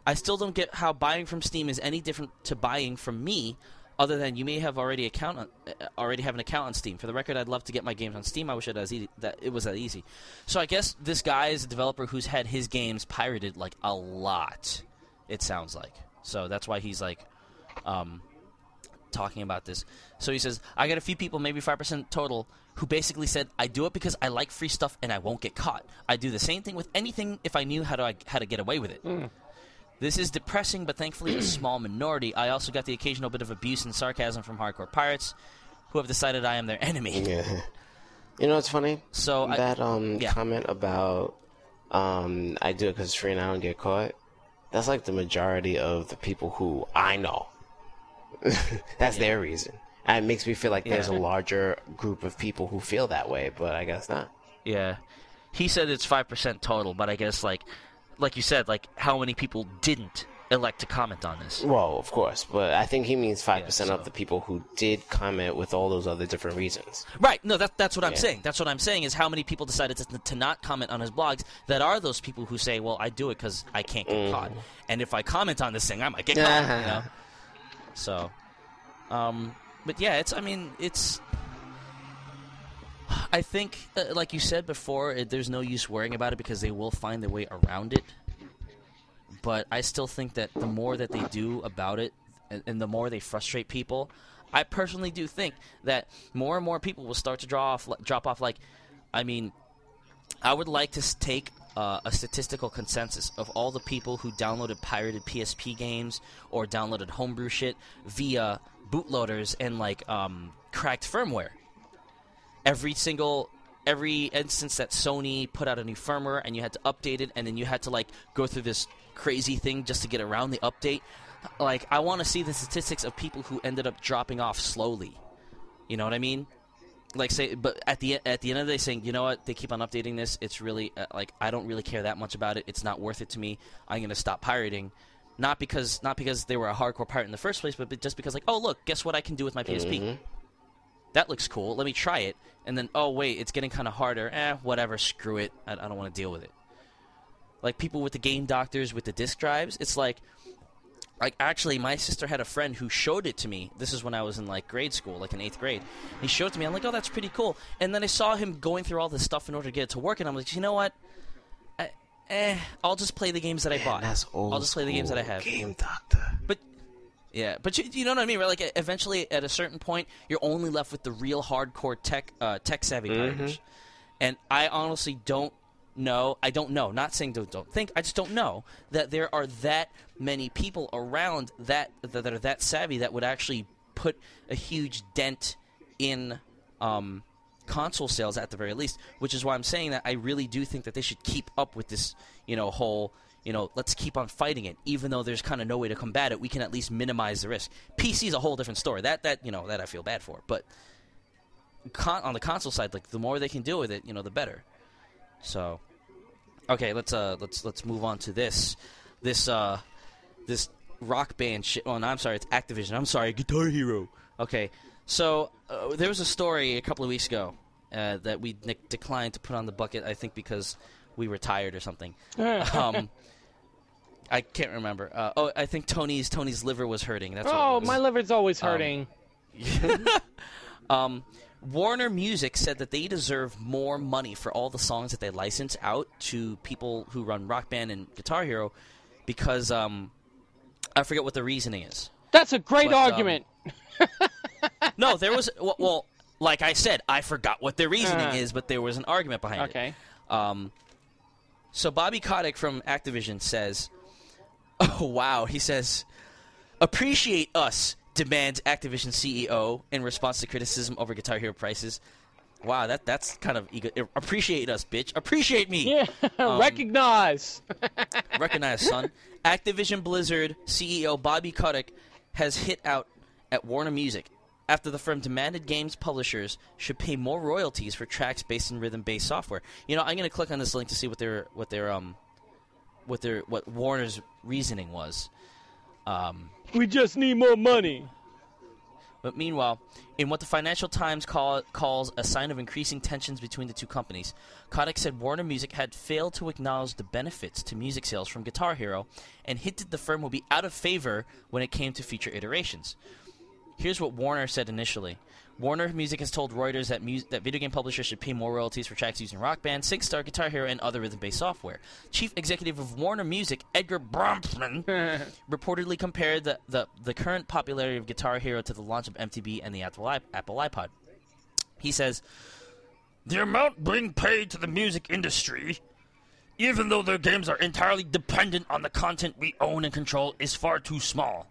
I still don't get how buying from Steam is any different to buying from me other than you may have already account on, uh, already have an account on Steam. For the record, I'd love to get my games on Steam. I wish it was easy, that it was that easy. So I guess this guy is a developer who's had his games pirated like a lot. It sounds like so that's why he's like um, talking about this. So he says, I got a few people, maybe 5% total, who basically said, I do it because I like free stuff and I won't get caught. I do the same thing with anything if I knew how to, how to get away with it. This is depressing, but thankfully a small minority. I also got the occasional bit of abuse and sarcasm from hardcore pirates who have decided I am their enemy. Yeah. You know what's funny? So I- that um yeah. comment about um I do it because it's free and I don't get caught. That's like the majority of the people who I know. That's their reason. And it makes me feel like there's a larger group of people who feel that way, but I guess not. Yeah. He said it's 5% total, but I guess, like, like you said, like, how many people didn't elect to comment on this? Well, of course, but I think he means five percent so- of the people who did comment with all those other different reasons. Right. No, that, that's what I'm Yeah. saying. That's what I'm saying is how many people decided to, to not comment on his blogs that are those people who say, well, I do it because I can't get caught. And if I comment on this thing, I might get caught. you know? So, um, but yeah, it's, I mean, it's, I think, uh, like you said before, it, there's no use worrying about it because they will find their way around it. But I still think that the more that they do about it, and, and the more they frustrate people, I personally do think that more and more people will start to draw off, drop off. Like, I mean, I would like to take uh, a statistical consensus of all the people who downloaded pirated PSP games or downloaded homebrew shit via bootloaders and like um, cracked firmware. Every single every instance that Sony put out a new firmware and you had to update it and then you had to like go through this crazy thing just to get around the update. Like I want to see the statistics of people who ended up dropping off slowly. You know what I mean? like say but at the at the end of the day saying you know what they keep on updating this it's really uh, like i don't really care that much about it it's not worth it to me i'm to stop pirating not because not because they were a hardcore pirate in the first place but just because like oh look guess what i can do with my psp that looks cool. Let me try it. And then oh wait it's getting kind of harder. Eh whatever. Screw it. I, I don't want to deal with it. Like people with the game doctors with the disk drives it's like like actually my sister had a friend who showed it to me. This is when i was in like grade school like in eighth grade. He showed it to me. I'm like oh that's pretty cool. And then i saw him going through all this stuff in order to get it to work and i'm like you know what eh, i'll just play the games that i bought That's old. i'll just play the games that i have Game doctor. but yeah, but you, you know what I mean, right? Like eventually, at a certain point, you're only left with the real hardcore tech uh, tech savvy pirates. And I honestly don't know. I don't know. Not saying don't, don't think. I just don't know that there are that many people around that that are that savvy that would actually put a huge dent in um, console sales at the very least. Which is why I'm saying that I really do think that they should keep up with this, you know, whole you know, let's keep on fighting it, even though there's kind of no way to combat it. We can at least minimize the risk. PC is a whole different story. That that you know that I feel bad for, but con- on the console side, like the more they can do with it, you know, the better. So, okay, let's uh let's let's move on to this this uh this rock band shit. Oh, no, I'm sorry, it's Activision. I'm sorry, Guitar Hero. Okay, so uh, there was a story a couple of weeks ago uh, that we ne- declined to put on the bucket. I think because we were tired or something. um, I can't remember. Uh, oh, I think Tony's Tony's liver was hurting. That's what Oh, my liver's always hurting. Um, Warner Music said that they deserve more money for all the songs that they license out to people who run Rock Band and Guitar Hero because um, I forget what the reasoning is. That's a great but, um, argument. No, there was well, well, like I said, I forgot what their reasoning Uh. is, but there was an argument behind it. okay. Um, so Bobby Kotick from Activision says, "Oh wow," he says, "Appreciate us," demands Activision CEO in response to criticism over Guitar Hero prices. Wow, that that's kind of ego. Appreciate us, bitch. Appreciate me. Yeah, Um, recognize. Recognize, son. Activision Blizzard CEO Bobby Kotick has hit out at Warner Music after the firm demanded games publishers should pay more royalties for tracks based in rhythm-based software. You know, I'm going to click on this link to see what their what their um what their what Warner's reasoning was. Um, we just need more money. but meanwhile, in what the Financial Times call, calls a sign of increasing tensions between the two companies, Kotick said Warner Music had failed to acknowledge the benefits to music sales from Guitar Hero and hinted the firm will be out of favor when it came to future iterations. Here's what Warner said initially. Warner Music has told Reuters that, mu- that video game publishers should pay more royalties for tracks using Rock Band, SingStar, Guitar Hero, and other rhythm-based software. Chief executive of Warner Music, Edgar Bronfman, reportedly compared the, the, the current popularity of Guitar Hero to the launch of MTV and the Apple, iP- Apple iPod. He says, The amount being paid to the music industry, even though their games are entirely dependent on the content we own and control, is far too small.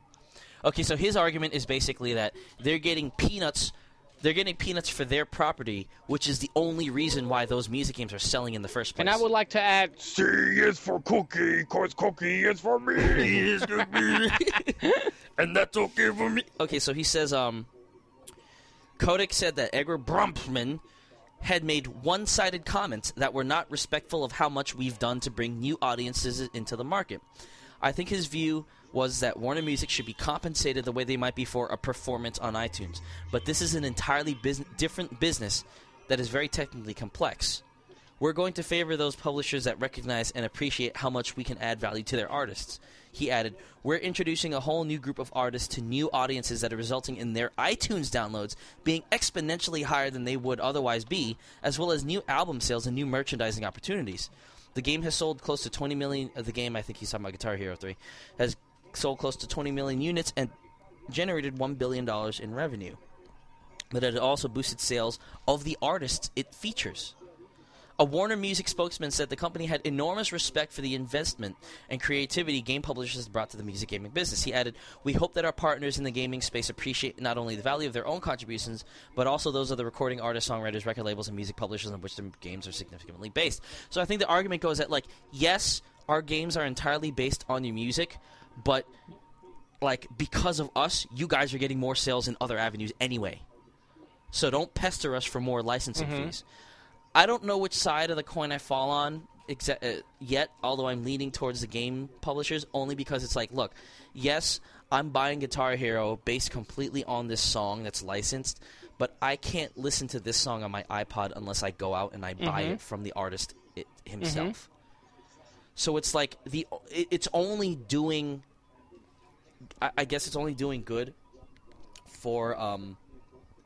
Okay, so his argument is basically that they're getting peanuts. They're getting peanuts for their property, which is the only reason why those music games are selling in the first place. And I would like to add, C is for cookie, cause cookie is for me. is for me, and that's okay for me. Okay, so he says, um, Kotick said that Edgar Bronfman had made one-sided comments that were not respectful of how much we've done to bring new audiences into the market. I think his view was that Warner Music should be compensated the way they might be for a performance on iTunes, but this is an entirely bus- different business that is very technically complex. We're going to favor those publishers that recognize and appreciate how much we can add value to their artists. He added, We're introducing a whole new group of artists to new audiences that are resulting in their iTunes downloads being exponentially higher than they would otherwise be, as well as new album sales and new merchandising opportunities. The game has sold close to 20 million. Uh, the game, I think he's talking about Guitar Hero 3, has sold close to 20 million units and generated $1 billion in revenue. But it also boosted sales of the artists it features. A Warner Music spokesman said the company had enormous respect for the investment and creativity game publishers brought to the music gaming business. He added, We hope that our partners in the gaming space appreciate not only the value of their own contributions, but also those of the recording artists, songwriters, record labels, and music publishers on which the games are significantly based. So I think the argument goes that, like, yes, our games are entirely based on your music, but, like, because of us, you guys are getting more sales in other avenues anyway. So don't pester us for more licensing mm-hmm. fees. I don't know which side of the coin I fall on exa- uh, yet, although I'm leaning towards the game publishers only because it's like, look, yes, I'm buying Guitar Hero based completely on this song that's licensed, but I can't listen to this song on my iPod unless I go out and I buy mm-hmm. it from the artist it, himself. Mm-hmm. So it's like the it's only doing. I, guess it's only doing good for um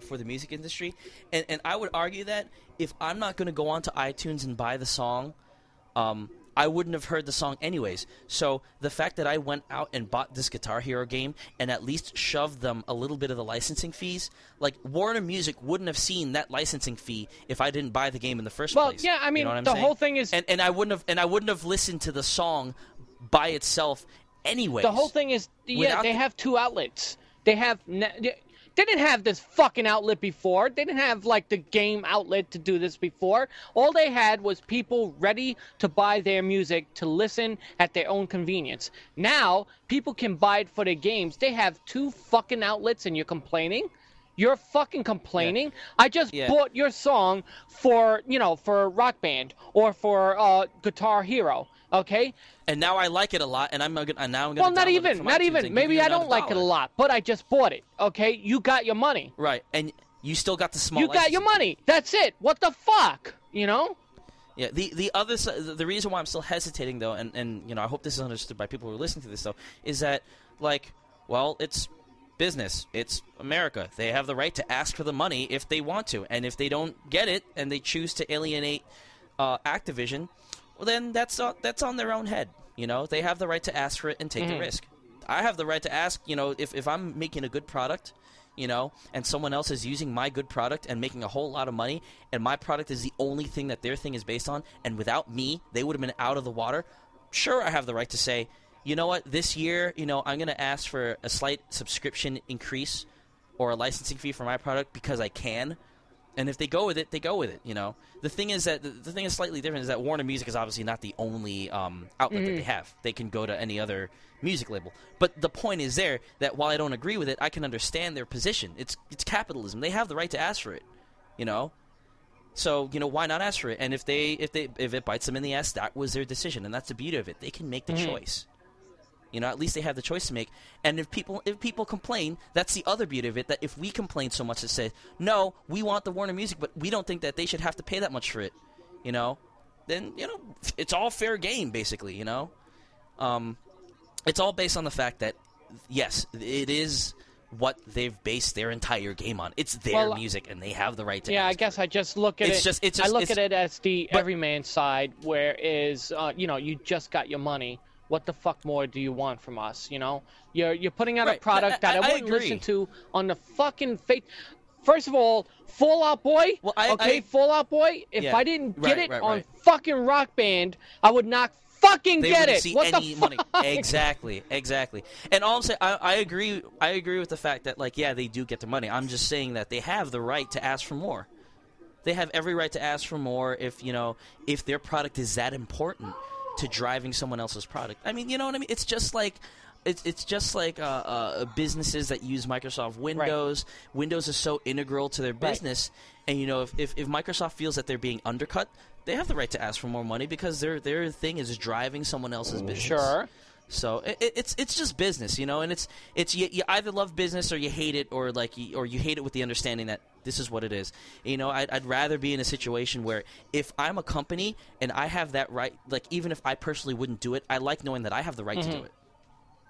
for the music industry. And and I would argue that if I'm not going to go onto iTunes and buy the song, um, I wouldn't have heard the song anyways. So the fact that I went out and bought this Guitar Hero game and at least shoved them a little bit of the licensing fees, like Warner Music wouldn't have seen that licensing fee if I didn't buy the game in the first Well, place. Well, yeah, I You mean, know what I'm the saying? whole thing is- and and I wouldn't have and I wouldn't have listened to the song by itself anyways. the whole thing is, yeah, Without they the- have two outlets. They have. They didn't have this fucking outlet before. They didn't have like the game outlet to do this before. All they had was people ready to buy their music to listen at their own convenience. Now people can buy it for their games. They have two fucking outlets, and you're complaining. You're fucking complaining. I just Yeah. bought your song for you know for Rock Band or for uh, Guitar Hero. Okay, and now I like it a lot, and I'm gonna and now I'm gonna well, not even, not even. Maybe I don't like it a lot, but I just bought it. Okay, you got your money. Right, and you still got the small. you got your money. That's it. What the fuck? You know? Yeah, the the other the the reason why I'm still hesitating though, and and you know I hope this is understood by people who are listening to this though, is that like, well, it's business, it's America. They have the right to ask for the money if they want to, and if they don't get it and they choose to alienate uh, Activision, well then that's on, that's on their own head. You know, they have the right to ask for it and take the mm-hmm. risk. I have the right to ask. You know, if if I'm making a good product. You know, and someone else is using my good product and making a whole lot of money, and my product is the only thing that their thing is based on, and without me, they would have been out of the water. Sure, I have the right to say, you know what, this year, you know, I'm going to ask for a slight subscription increase or a licensing fee for my product because I can. And if they go with it, they go with it. You know, the thing is that the, the thing is slightly different is that Warner Music is obviously not the only um, outlet that they have. They can go to any other music label. But the point is there that while I don't agree with it, I can understand their position. It's it's capitalism. They have the right to ask for it. You know, so you know why not ask for it? And if they if they if it bites them in the ass, that was their decision, and that's the beauty of it. They can make the choice. You know, at least they have the choice to make. And if people if people complain, that's the other beauty of it. That if we complain so much to say, no, we want the Warner Music, but we don't think that they should have to pay that much for it. You know, then you know it's all fair game, basically. You know, um, it's all based on the fact that yes, it is what they've based their entire game on. It's their Well, music, and they have the right to. Yeah, I guess I just look at It's it. just- it's I look at it as the everyman side, where is uh, you know you just got your money. What the fuck more do you want from us? You know, you're you're putting out Right. a product I- that I, I- wouldn't listen to on the fucking face. First of all, Fall Out Boy. Well, I- okay, I- Fall Out Boy. If Yeah, I didn't get right, it right, on fucking Rock Band, I would not fucking they get it. see what any the money. fuck? Exactly, exactly. And all I'm saying, I, I agree. I agree with the fact that, like, yeah, they do get the money. I'm just saying that they have the right to ask for more. They have every right to ask for more if you know if their product is that important to driving someone else's product. I mean, you know what I mean? It's just like. It's, it's just like uh, uh, businesses that use Microsoft Windows. Windows is so integral to their business, and you know if, if, if Microsoft feels that they're being undercut, they have the right to ask for more money because their their thing is driving someone else's business. Sure. So it, it- it's it's just business, you know, and it's it's you, you either love business or you hate it, or like you, or you hate it with the understanding that this is what it is. You know, I'd, I'd rather be in a situation where if I'm a company and I have that right, like even if I personally wouldn't do it, I like knowing that I have the right to do mm-hmm. it.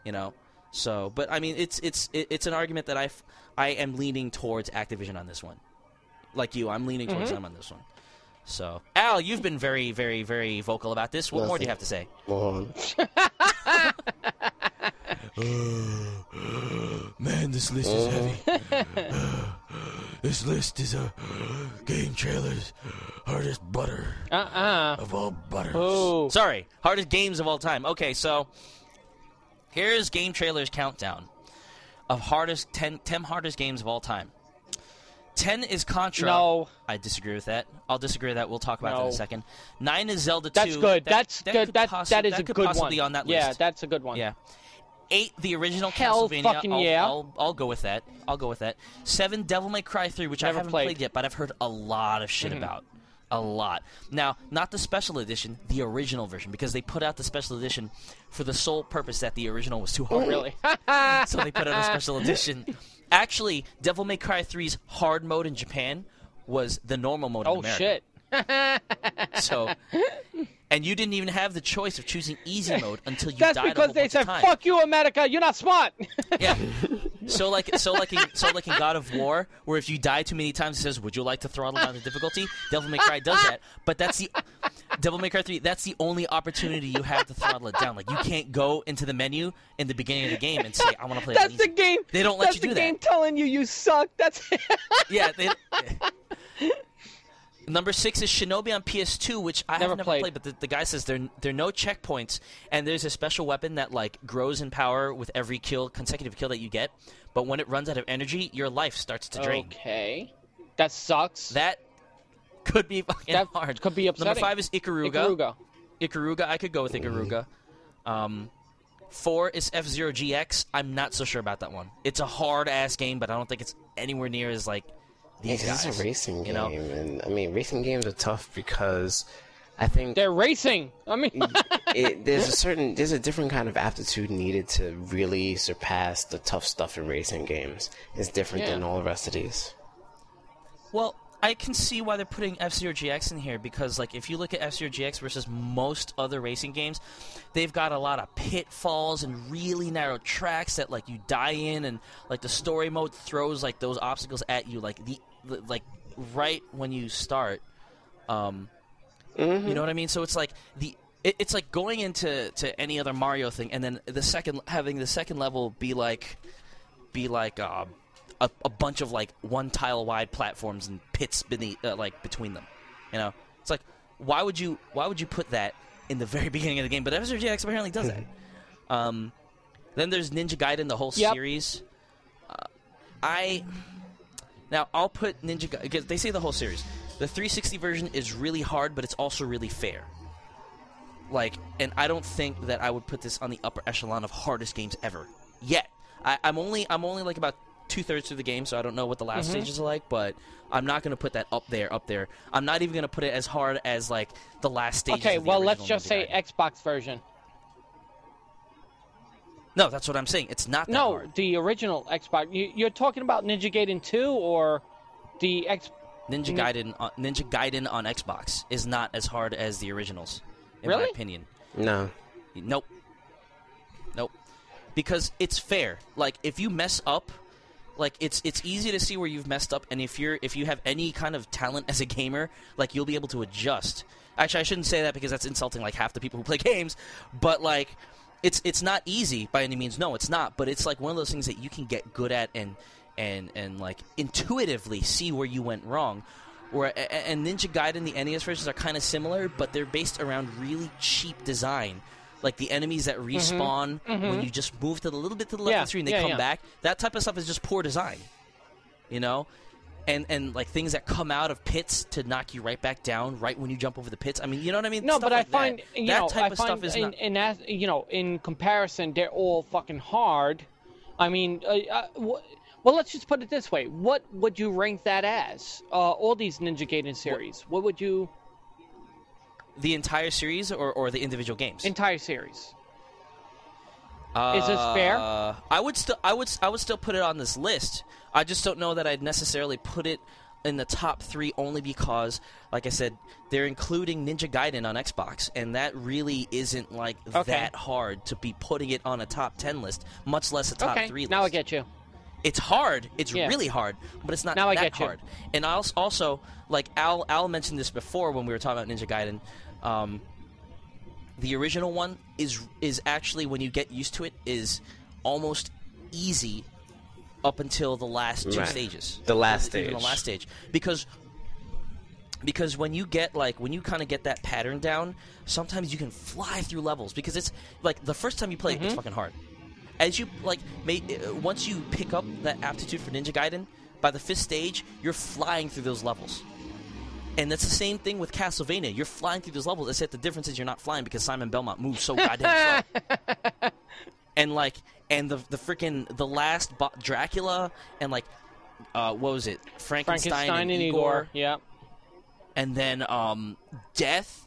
You know, so but I mean, it's it's it's an argument that I I am leaning towards Activision on this one. Like you, I'm leaning towards mm-hmm. them on this one. So, Al, you've been very, very, very vocal about this. What more do you have to say? Well, Man, this list is heavy. this list is a game trailers hardest butter Uh-uh. of all butters. Oh. Sorry, hardest games of all time. Okay, so here's GameTrailers countdown of hardest 10, 10 hardest games of all time. Ten is Contra. No. I disagree with that. I'll disagree with that. We'll talk about that in a second. Nine is Zelda That's Two. good. That- that's that good. That possi- that is a could good possibly one. on that list. Yeah, that's a good one. Yeah. Eight, the original Hell Castlevania. fucking I'll, yeah. I'll, I'll go with that. I'll go with that. Seven, Devil May Cry 3, which I haven't played. Mm-hmm. played. yet, but I've heard a lot of shit about. A lot. Now, not the special edition, the original version, because they put out the special edition for the sole purpose that the original was too hard. Really? so they put out a special edition. Actually, Devil May Cry 3's hard mode in Japan was the normal mode in oh America. shit. So, and you didn't even have the choice of choosing easy mode until you That's died a because they said, "Fuck you, America. You're not smart." Yeah. So like so like in, so like in God of War, where if you die too many times, it says, "Would you like to throttle down the difficulty?" Devil May Cry does that, but that's the Devil May Cry three. That's the only opportunity you have to throttle it down. Like you can't go into the menu in the beginning of the game and say, "I want to play." it That's the game. They don't let That's you do the that. game telling you you suck. That's Yeah. They, Number six is Shinobi on PS2, which I Never have never played. played. but the, the guy says there there are no checkpoints, and there's a special weapon that like grows in power with every kill, consecutive kill that you get. But when it runs out of energy, your life starts to drain. okay. That sucks. That could be fucking That hard. could be Number five is Ikaruga. Ikaruga. Ikaruga, I could go with Ikaruga. Um, four is F Zero GX. I'm not so sure about that one. It's a hard ass game, but I don't think it's anywhere near as like yeah, these 'cause guys. it's a racing you game, know? and I mean, racing games are tough because I think They're racing. I mean, it, there's a certain there's a different kind of aptitude needed to really surpass the tough stuff in racing games. It's different than all the rest of these. Well, I can see why they're putting F Zero GX in here because, like, if you look at F Zero GX versus most other racing games, they've got a lot of pitfalls and really narrow tracks that, like, you die in, and like the story mode throws like those obstacles at you, like the, like right when you start. Um, you know what I mean? So it's like the. It, it's like going into to any other Mario thing, and then the second having the second level be like, be like uh, a, a bunch of like one tile wide platforms and pits beneath, uh, like between them. You know, it's like why would you why would you put that in the very beginning of the game? But F-Zero GX apparently does that. um, then there's Ninja Gaiden, the whole Yep. series. Uh, I now I'll put Ninja Gaiden because they say the whole series. The 360 version is really hard, but it's also really fair. Like, and I don't think that I would put this on the upper echelon of hardest games ever yet. I, I'm only I'm only like about two thirds through the game, so I don't know what the last Mm-hmm. stages are like. But I'm not going to put that up there, up there. I'm not even going to put it as hard as like the last stages. okay. of the Well, let's just say Gaiden. Xbox version. no. That's what I'm saying. It's not that No, hard. the original Xbox. You, you're talking about Ninja Gaiden 2 or the X? Ninja Gaiden, on, Ninja Gaiden on Xbox is not as hard as the originals, in my Really? opinion. No, Nope. Nope. Because it's fair. Like if you mess up, like it's it's easy to see where you've messed up, and if you're if you have any kind of talent as a gamer, like you'll be able to adjust. Actually, I shouldn't say that because that's insulting like half the people who play games. But like, it's it's not easy by any means. No, it's not. But it's like one of those things that you can get good at and and and like intuitively see where you went wrong. A- and Ninja Gaiden, and the NES versions are kind of similar, but they're based around really cheap design. Like the enemies that respawn when you just move to the little bit to the left Yeah, of the screen, and they yeah, come yeah. back. That type of stuff is just poor design, you know. And and like things that come out of pits to knock you right back down right when you jump over the pits. I mean, you know what I mean? No, Stuff but I like that. find you that know type I of stuff is in, not. in as you know in comparison they're all fucking hard. I mean, uh, uh, wh- well, let's just put it this way: What would you rank that as? Uh, all these Ninja Gaiden series. What would you the entire series or, or the individual games. entire series? uh, is this fair? I would still I would I would still put it on this list. I just don't know that I'd necessarily put it in the top three only because, like I said, they're including Ninja Gaiden on Xbox, and that really isn't like Okay. that hard to be putting it on a top ten list, much less a top okay, three list. now I get you. it's hard. It's Yeah. really hard, but it's not Now I that get you. hard. And I'll also like Al. Al mentioned this before when we were talking about Ninja Gaiden. Um, the original one is is actually when you get used to it is almost easy up until the last two Right. stages. The last Even the last stage because because when you get like when you kind of get that pattern down, sometimes you can fly through levels because it's like the first time you play Mm-hmm. it's fucking hard. As you like, may, uh, once you pick up that aptitude for Ninja Gaiden, by the fifth stage, you're flying through those levels. And that's the same thing with Castlevania. You're flying through those levels, except the difference is you're not flying because Simon Belmont moves so goddamn slow. and like, and the the freaking the last bo- Dracula and like, uh, what was it? Frankenstein, Frankenstein and, and Igor, Igor. Yeah. and then um, Death.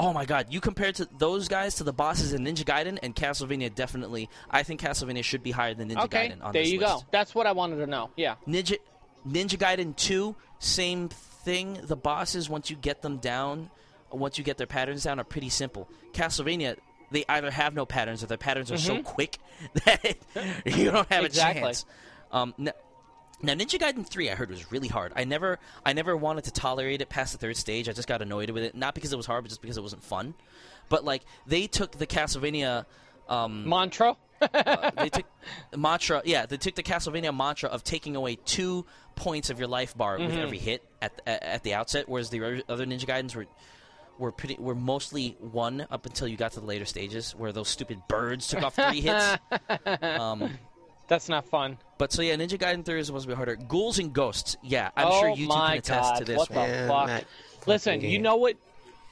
Oh my God! You compared to those guys to the bosses in Ninja Gaiden and Castlevania. Definitely, I think Castlevania should be higher than Ninja Okay, Gaiden on there you list. go. That's what I wanted to know. Yeah. Ninja Ninja Gaiden 2, same thing. The bosses, once you get them down, once you get their patterns down, are pretty simple. Castlevania, they either have no patterns or their patterns are so quick that you don't have Exactly. a chance. Um, n- now, Ninja Gaiden 3, I heard was really hard. I never, I never wanted to tolerate it past the third stage. I just got annoyed with it, not because it was hard, but just because it wasn't fun. But like, they took the Castlevania. Um, Mantra. uh, they took mantra. Yeah, they took the Castlevania mantra of taking away two points of your life bar with Mm-hmm. every hit at, at at the outset, whereas the other- other Ninja Gaidens were were pretty were mostly one up until you got to the later stages, where those stupid birds took off three hits. Um, That's not fun. but so yeah, Ninja Gaiden Three is supposed to be harder. Ghouls and Ghosts. Yeah, I'm oh sure you two can attest God. to this What one. Yeah, fuck? Matt, Listen, you know what?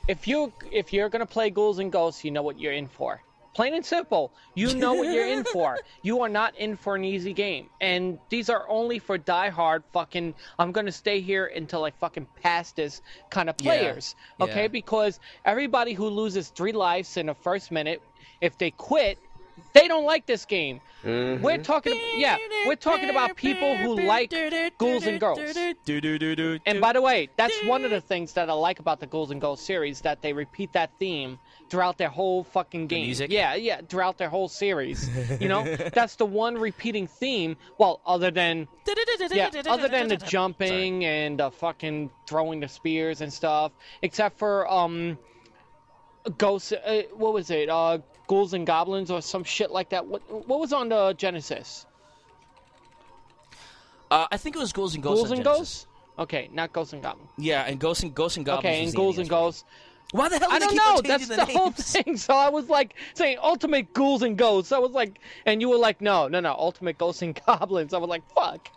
If you if you're gonna play Ghouls and Ghosts, you know what you're in for. Plain and simple. You know what you're in for. You are not in for an easy game. And these are only for diehard fucking I'm gonna stay here until I fucking pass this kind of Yeah, players. Okay? yeah. Because everybody who loses three lives in the first minute, if they quit, they don't like this game. Mm-hmm. We're talking yeah, we're talking about people who like Ghouls and Ghosts. And by the way, that's one of the things that I like about the Ghouls and Ghosts series that they repeat that theme throughout their whole fucking game. music? Yeah, yeah, throughout their whole series. You know, that's the one repeating theme. Well, other than yeah, other than the jumping and the fucking throwing the spears and stuff, except for um, ghosts. Uh, what was it? Uh, ghouls and goblins or some shit like that. What what was on the Genesis? Uh, I think it was Ghouls and Ghosts. Ghouls and Genesis. Ghosts. Okay, not ghosts and goblins. Yeah, and Ghosts and Ghosts and Goblins. Okay, and the ghouls and ghosts. Why the hell? I do they don't keep know. That's the, the whole thing. So I was like saying ultimate ghouls and ghosts. I was like, and you were like, no, no, no, ultimate ghosts and goblins. I was like, fuck.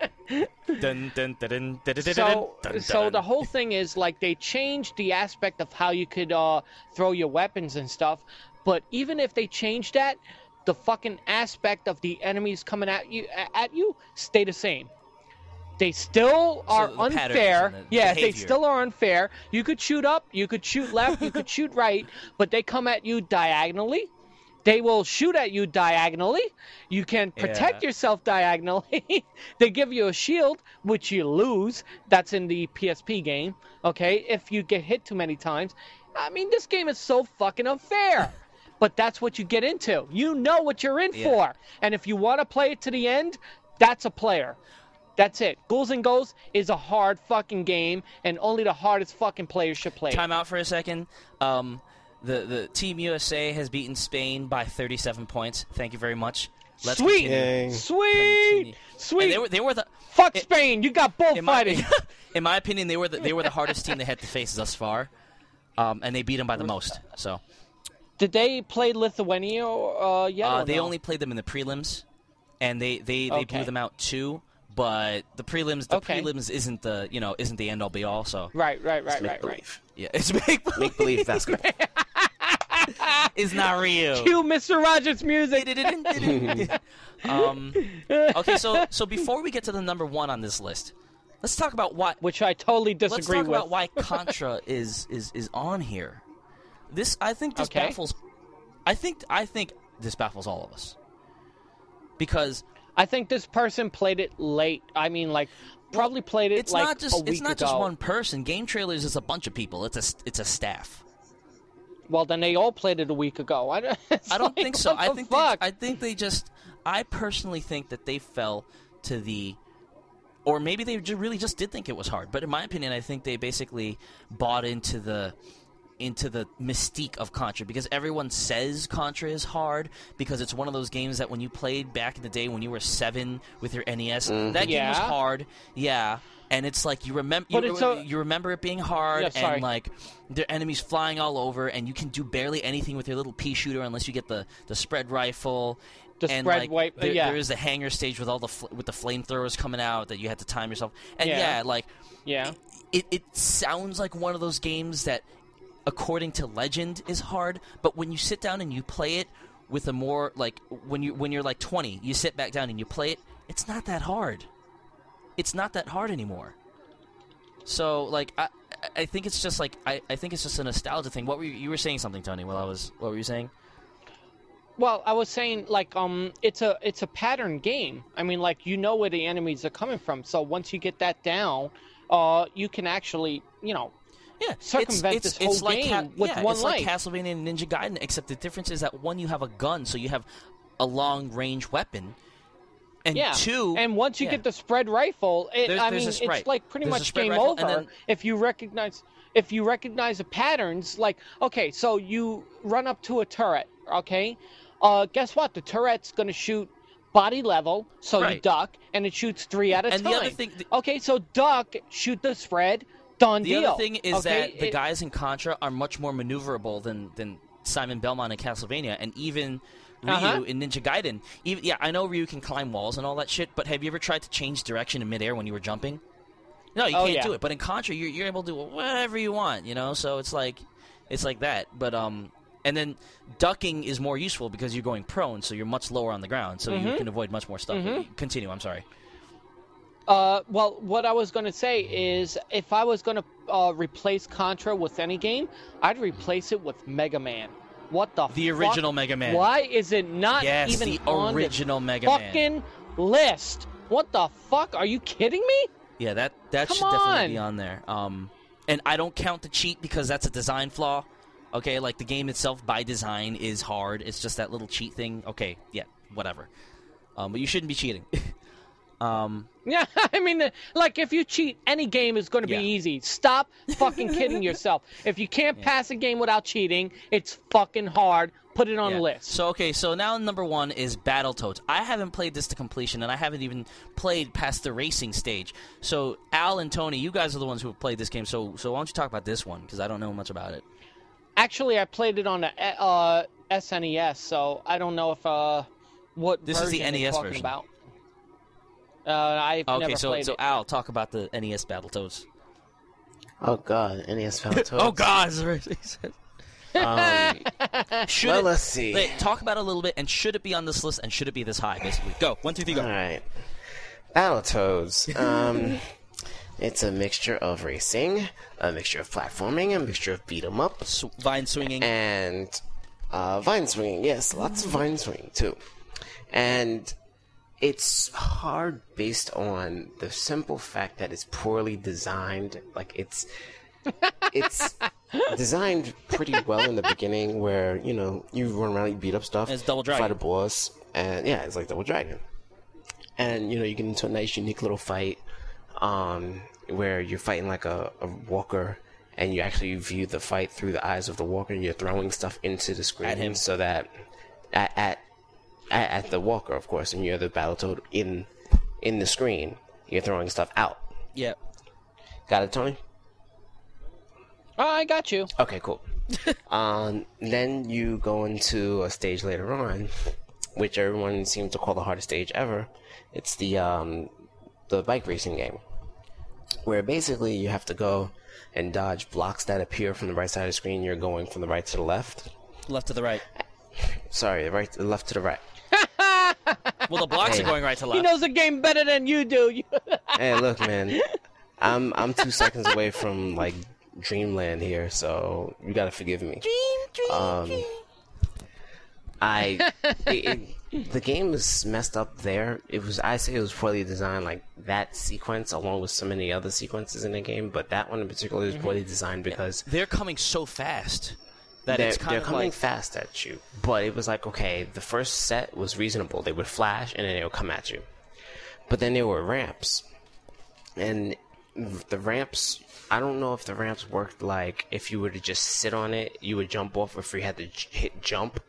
Dun, dun, dun, dun, dun, dun, so, so the whole thing is like they changed the aspect of how you could uh, throw your weapons and stuff. But even if they changed that, the fucking aspect of the enemies coming at you at you stay the same. They still are the unfair. the Yeah, they still are unfair. You could shoot up, you could shoot left, you could shoot right, but they come at you diagonally. They will shoot at you diagonally. You can protect Yeah. yourself diagonally. they give you a shield, which you lose. That's in the PSP game. Okay, if you get hit too many times. I mean, this game is so fucking unfair. but that's what you get into. You know what you're in Yeah. for. And if you want to play it to the end, That's a player. That's it. Ghouls and Ghosts is a hard fucking game, and only the hardest fucking players should play. Time out for a second. Um, the the Team USA has beaten Spain by 37 points. Thank you very much. Let's Sweet, continue. Sweet, Continue. sweet. And they were they were the Fuck it- Spain. You got in my, bullfighting. in my opinion they were the, they were the hardest team they had to face thus far, um, and they beat them by the most. So Did they play Lithuania uh, yet? uh, they no? only played them in the prelims, and they they, they blew them out too. But the prelims the Okay. prelims isn't the you know isn't the end all be all. So Right, right, right, Make right, right. believe. yeah, it's make believe. Make believe basketball. It's not real. Cue Mr. Rogers music. um, okay, so so before we get to the number one on this list, let's talk about why. Which I totally disagree Let's disagree talk with. about why Contra is is is on here. This I think this Okay. baffles. I think I think this baffles all of us because I think this person played it late. I mean, like, probably played it it's like not just a week it's not ago. just one person. GameTrailers is a bunch of people. It's a it's a staff. Well, then they all played it a week ago. I don't, I don't like, think so. I think fuck? They, I think they just. I personally think that they fell to the, or maybe they really just did think it was hard. But in my opinion, I think they basically bought into the, into the mystique of Contra because everyone says Contra is hard because it's one of those games that when you played back in the day when you were seven with your NES, that game was hard. Yeah. And it's like you remember, you, it's a- you remember it being hard, Yeah, and like there are enemies flying all over, and you can do barely anything with your little pea shooter unless you get the, the spread rifle. The and spread like, wipe- uh, there, yeah. there is the hangar stage with all the fl- with the flamethrowers coming out that you had to time yourself. And Yeah. yeah, like yeah. it, it sounds like one of those games that, according to legend, is hard. But when you sit down and you play it with a more like when you when you're like 20, you sit back down and you play it. It's not that hard. It's not that hard anymore. So like I I think it's just like I, I think it's just a nostalgia thing. What were you, you were saying something, Tony? While I was what were you saying? Well, I was saying like um, it's a it's a pattern game. I mean, like you know where the enemies are coming from. So once you get that down, uh, you can actually you know Yeah, circumvent it's, this it's, whole it's like game with yeah, one it's life. like Castlevania and Ninja Gaiden, except the difference is that one you have a gun, so you have a long range weapon, and Yeah. two, And once you yeah. get the spread rifle, it, There's- I there's mean, it's like pretty much game rifle, over then- if you recognize if you recognize the patterns. Like, okay, so you run up to a turret, okay? Uh, guess what? The turret's gonna shoot body level, so you duck, and it shoots three at a And the time. other thing- the- okay, so duck, shoot the spread, done the deal. other thing is okay? that the It- guys in Contra are much more maneuverable than than Simon Belmont in Castlevania, and even. Ryu Uh-huh. in Ninja Gaiden, even yeah, I know Ryu can climb walls and all that shit, but have you ever tried to change direction in midair when you were jumping? No, you Oh, can't yeah. do it. But in Contra, you're, you're able to do whatever you want, you know. So it's like, it's like that. But um, and then ducking is more useful because you're going prone, so you're much lower on the ground, so Mm-hmm. you can avoid much more stuff. Continue. I'm sorry. Uh, well, what I was going to say is if I was going to uh, replace Contra with any game, I'd replace it with Mega Man. What the The fuck? original Mega Man. Why is it not Yes, even the on original the Mega Man. fucking list? What the fuck? Are you kidding me? Yeah, that that Come should definitely be on. on there. Um, and I don't count the cheat because that's a design flaw. Okay, like the game itself by design is hard. It's just that little cheat thing. Okay, yeah, whatever. Um, but you shouldn't be cheating. um, Yeah, I mean, like if you cheat, any game is going to Yeah. be easy. Stop fucking kidding yourself. If you can't pass a game without cheating, it's fucking hard. Put it on yeah. the list. So okay, so now number one is Battletoads. I haven't played this to completion, and I haven't even played past the racing stage. So Al and Tony, you guys are the ones who have played this game. So so why don't you talk about this one because I don't know much about it. Actually, I played it on the uh, SNES, so I don't know if uh, what This is the NES version. about. Uh, I've Okay, never so played so it. Al, talk about the NES Battletoads. Oh god, NES Battletoads. Oh God! Um, Should well, it, let's see. Wait, talk about it a little bit, and should it be on this list, and should it be this high? Basically, go one, two, three, go. All right. Battletoads. Um, it's a mixture of racing, a mixture of platforming, a mixture of beat 'em up, Sw- vine swinging. and uh, vine swinging. Yes, lots of vine swinging too. And it's hard based on the simple fact that it's poorly designed. Like it's it's designed pretty well in the beginning, where you know you run around, you beat up stuff, It's Double fight Dragon. a boss, and yeah, it's like Double Dragon. and you know you get into a nice, unique little fight, um, where you're fighting like a, a walker, and you actually view the fight through the eyes of the walker, and you're throwing stuff into the screen At him. so that at at at, at the walker, of course, and you're the Battletoad in in the screen. You're throwing stuff out. Yep. Got it, Tony? Oh, I got you. Okay, cool. um, then you go into a stage later on, which everyone seems to call the hardest stage ever. It's the um, the bike racing game, where basically you have to go and dodge blocks that appear from the right side of the screen. You're going from the right to the left. Left to the right. Sorry, the right, left to the right. Well, the blocks Hey. are going right to left. He knows the game better than you do. hey, look, man, I'm I'm two seconds away from like dreamland here, so you gotta forgive me. Dream, dream, um, I it, it, the game was messed up there. It was I say it was poorly designed, like that sequence, along with so many other sequences in the game. But that one in particular is poorly designed because They're coming so fast that they're, it's they're coming like fast at you. But it was like okay, the first set was reasonable. They would flash and then they would come at you. But then there were ramps, and the ramps. I don't know if the ramps worked like if you were to just sit on it, you would jump off, or if you had to j- hit jump.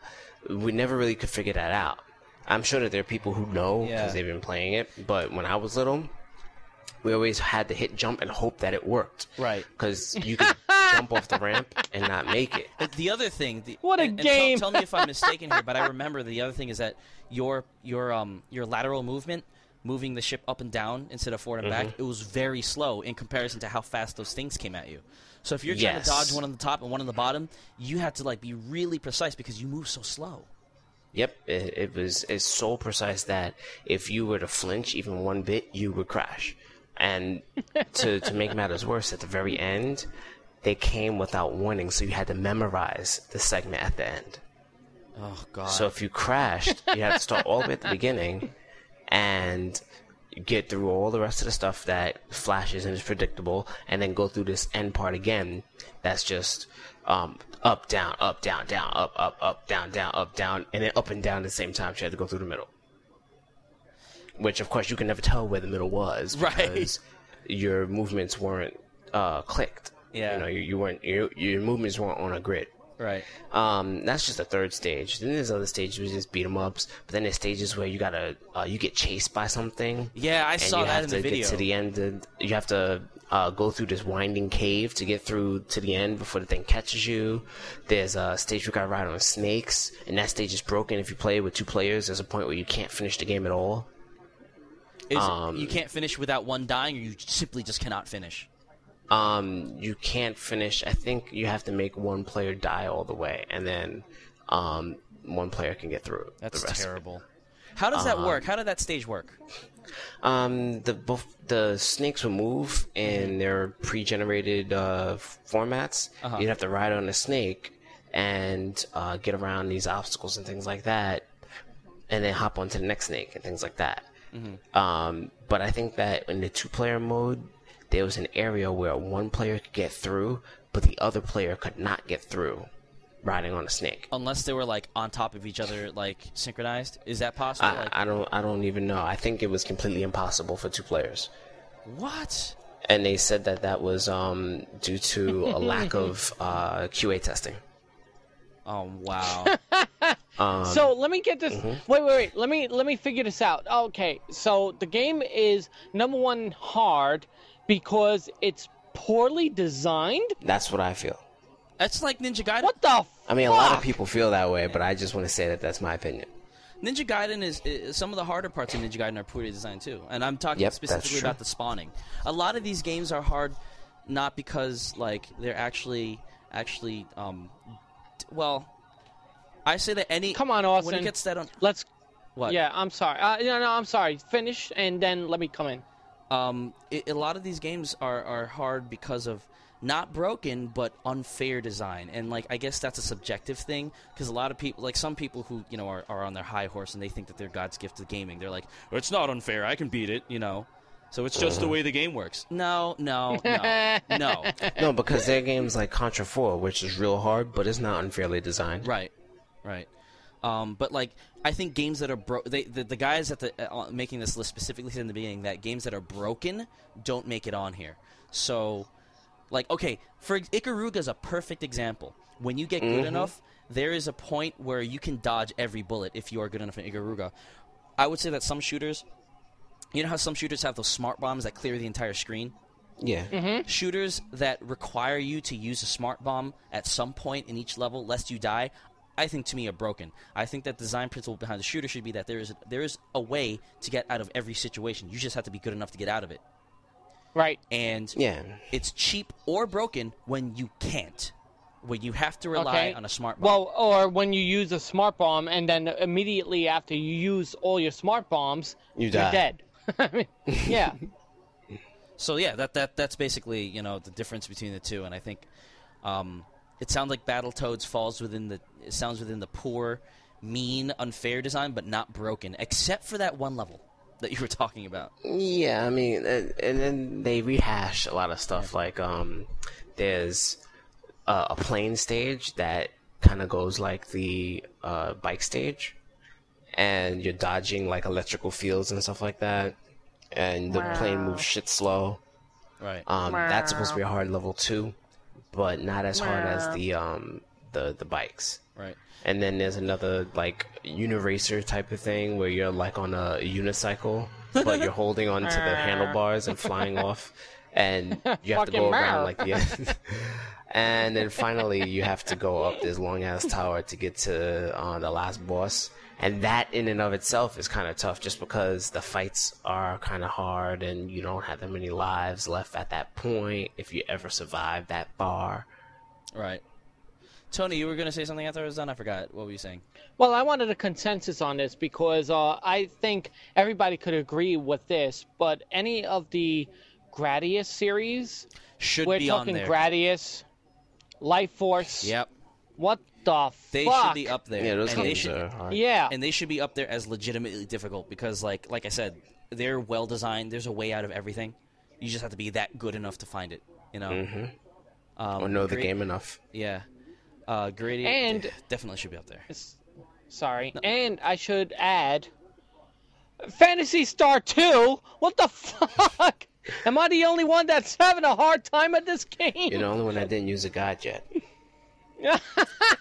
We never really could figure that out. I'm sure that there are people who know because Yeah. they've been playing it. But when I was little, we always had to hit jump and hope that it worked. Right. Because you could jump off the ramp and not make it. But the other thing, the, What a and- and tell- game. tell, me if I'm mistaken here, but I remember the other thing is that your your um your lateral movement, moving the ship up and down instead of forward and Mm-hmm. back, it was very slow in comparison to how fast those things came at you. So if you're trying Yes. to dodge one on the top and one on the bottom, you had to like be really precise because you move so slow. Yep, it, it was it's so precise that if you were to flinch even one bit, you would crash. And to to make matters worse, at the very end, they came without warning, so you had to memorize the segment at the end. Oh god. So if you crashed, you had to start all the way at the beginning and get through all the rest of the stuff that flashes and is predictable, and then go through this end part again. That's just um, up, down, up, down, down, up, up, up, down, down, up, down, and then up and down at the same time. So you had to go through the middle. Which, of course, you can never tell where the middle was Right. because your movements weren't uh, clicked. Yeah. you know, you, you weren't your, your movements weren't on a grid. right. Um, that's just the third stage. Then there's other stages where you just beat 'em ups. But then there's stages where you gotta, uh, you get chased by something. Yeah, I and saw you that have in to the video. get to the end. You have to uh, go through this winding cave to get through to the end before the thing catches you. There's a stage where you gotta ride on snakes, and that stage is broken if you play with two players. There's a point where you can't finish the game at all. Is, um, you can't finish without one dying, or you simply just cannot finish. Um, you can't finish. I think you have to make one player die all the way, and then um, one player can get through. That's the rest. terrible. How does that work? How did that stage work? Um, the both the snakes will move in their pre-generated uh, formats. Uh-huh. You'd have to ride on a snake and uh, get around these obstacles and things like that, and then hop onto the next snake and things like that. Um, but I think that in the two-player mode, there was an area where one player could get through, but the other player could not get through riding on a snake. Unless they were like on top of each other, like synchronized. Is that possible? I, like, I don't. I don't even know. I think it was completely impossible for two players. what? and they said that that was um, due to a lack of uh, QA testing. Oh wow. Um, so let me get this. mm-hmm. Wait, wait, wait. Let me let me figure this out. Okay, so the game is number one hard because it's poorly designed. That's what I feel. That's like Ninja Gaiden. What the? I mean, a lot of people feel that way, but I just want to say that that's my opinion. Ninja Gaiden is, is some of the harder parts of Ninja Gaiden are poorly designed too, and I'm talking Yep, specifically about the spawning. A lot of these games are hard, not because like they're actually actually um, d- well, I say that any Come on, when Austin. it gets that on Let's. what Yeah, I'm sorry. Uh, no, no, I'm sorry. Finish and then let me come in. Um, it, a lot of these games are, are hard because of not broken but unfair design. And like i guess that's a subjective thing because a lot of people like some people who you know are, are on their high horse and they think that they're god's gift to gaming they're like it's not unfair i can beat it you know? So it's just the way the game works. No no no. No. No, because their games like Contra 4, which is real hard, but it's not unfairly designed. right right Um, but like, I think games that are bro, the, the guys at the uh, making this list specifically said in the beginning that games that are broken don't make it on here. So, like, okay, for ex- Ikaruga is a perfect example. When you get good enough, there is a point where you can dodge every bullet if you are good enough in Ikaruga. I would say that some shooters, you know how some shooters have those smart bombs that clear the entire screen Yeah. shooters that require you to use a smart bomb at some point in each level lest you die i think to me are broken i think that design principle behind the shooter should be that there is there is a way to get out of every situation you just have to be good enough to get out of it Right. and Yeah. it's cheap or broken when you can't when you have to rely Okay. on a smart bomb Well, or when you use a smart bomb and then immediately after you use all your smart bombs, You you're die. dead. I mean, yeah. So yeah, that that that's basically you know the difference between the two, and I think um, it sounds like Battletoads falls within the it sounds within the poor, mean, unfair design, but not broken, except for that one level that you were talking about. Yeah, I mean, and, and then they rehash a lot of stuff. Like, um, there's uh, a plane stage that kind of goes like the uh, bike stage, and you're dodging like electrical fields and stuff like that, and the plane moves shit slow. Right. Um, that's supposed to be a hard level too, but not as hard as the um the the bikes. right. And then there's another like uniracer type of thing where you're like on a unicycle, but you're holding onto the handlebars and flying off, and you have to go around Mar. like the. and then finally, you have to go up this long ass tower to get to uh, the last boss, and that in and of itself is kind of tough, just because the fights are kind of hard, and you don't have that many lives left at that point if you ever survive that far. Right. Tony, you were going to say something after I was done. I forgot. What were you saying? Well, I wanted a consensus on this because uh, I think everybody could agree with this, but any of the Gradius series, Should we're be on talking there. Gradius, Life Force. Yep. What the They fuck? should be up there. Yeah, those and they games should, are hard. Yeah. and they should be up there as legitimately difficult because like like I said, they're well designed. There's a way out of everything. You just have to be that good enough to find it. You know. Mm-hmm. Um, Or know the great- game enough. Yeah. Uh, Grady And- definitely should be up there. S- Sorry. And I should add Phantasy Star 2? What the fuck? Am I the only one that's having a hard time at this game? You're the only one that didn't use a guide yet.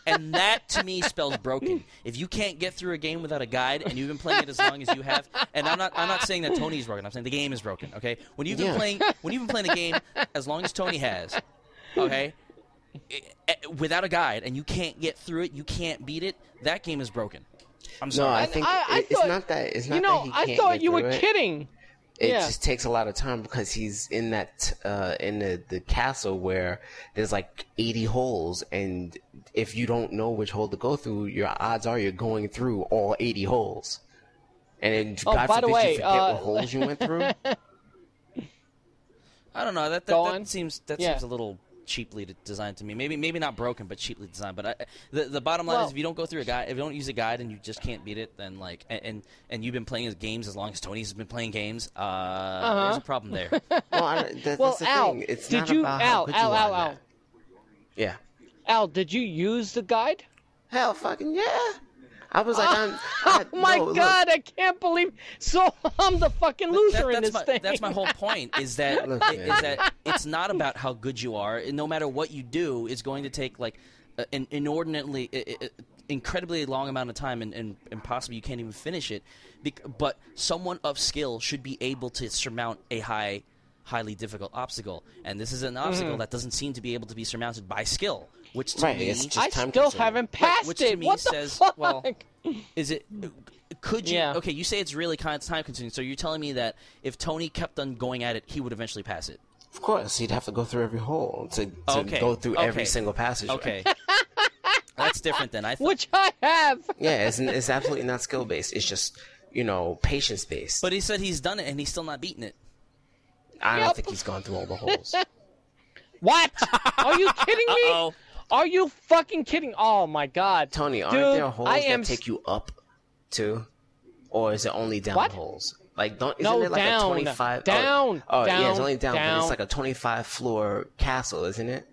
And that to me spells broken. If you can't get through a game without a guide and you've been playing it as long as you have, and I'm not I'm not saying that Tony's broken. I'm saying the game is broken. Okay. When you've been Yeah. playing when you've been playing a game as long as Tony has, okay, i- i- without a guide and you can't get through it, you can't beat it. That game is broken. I'm sorry. No, sorry. I think I- I it- it's not that. It's not you know, that he I can't thought get you were it. kidding. It Yeah. just takes a lot of time because he's in that uh, in the, the castle where there's like 80 holes, and if you don't know which hole to go through, your odds are you're going through all 80 holes. And then, Oh, God by the forbid way, you forget uh, what holes you went through. I don't know. That that, that seems that Yeah. seems a little cheaply designed to me. Maybe maybe not broken, but cheaply designed. But I, the the bottom line Well- is, if you don't go through a guide, if you don't use a guide, and you just can't beat it, then like and and, and you've been playing his games as long as Tony's been playing games, uh, there's a problem there. well, I, don't- that, Well, that's the Al, thing. It's did not you- about Al, how Al, you Al, are Al. at. Yeah. Al, did you use the guide? Hell, fucking yeah. I was like, I'm. Oh I, Oh my no, look. god, I can't believe. So I'm the fucking loser That- in that's this my, thing. That's my whole point. Is that Look, is man. that it's not about how good you are. and No matter what you do, it's going to take like a- an inordinately, i- i- incredibly long amount of time, and, and, and possibly you can't even finish it. Bec- but someone of skill should be able to surmount a high, highly difficult obstacle, and this is an obstacle mm-hmm. that doesn't seem to be able to be surmounted by skill. Which to Right, me, it's just I time still consuming. haven't passed which to it. me what the says, fuck? well, is it? Could you? Yeah. Okay, you say it's really kind of time consuming. So you're telling me that if Tony kept on going at it, he would eventually pass it. Of course, he'd have to go through every hole to, to Okay, go through every single passage. Okay, that's different than I thought, Which I have. Yeah, it's, it's absolutely not skill based. It's just you know patience based. but he said he's done it and he's still not beating it. I don't think he's gone through all the holes. What? Are you kidding me? Uh-oh. Are you fucking kidding? Oh my god. Tony, aren't Dude, there holes I am that take you up too, or is it only down What? holes? Like don't isn't No, it like down. a twenty five? Down, Oh, oh yeah, it's only down, but it's like a twenty five floor castle, isn't it?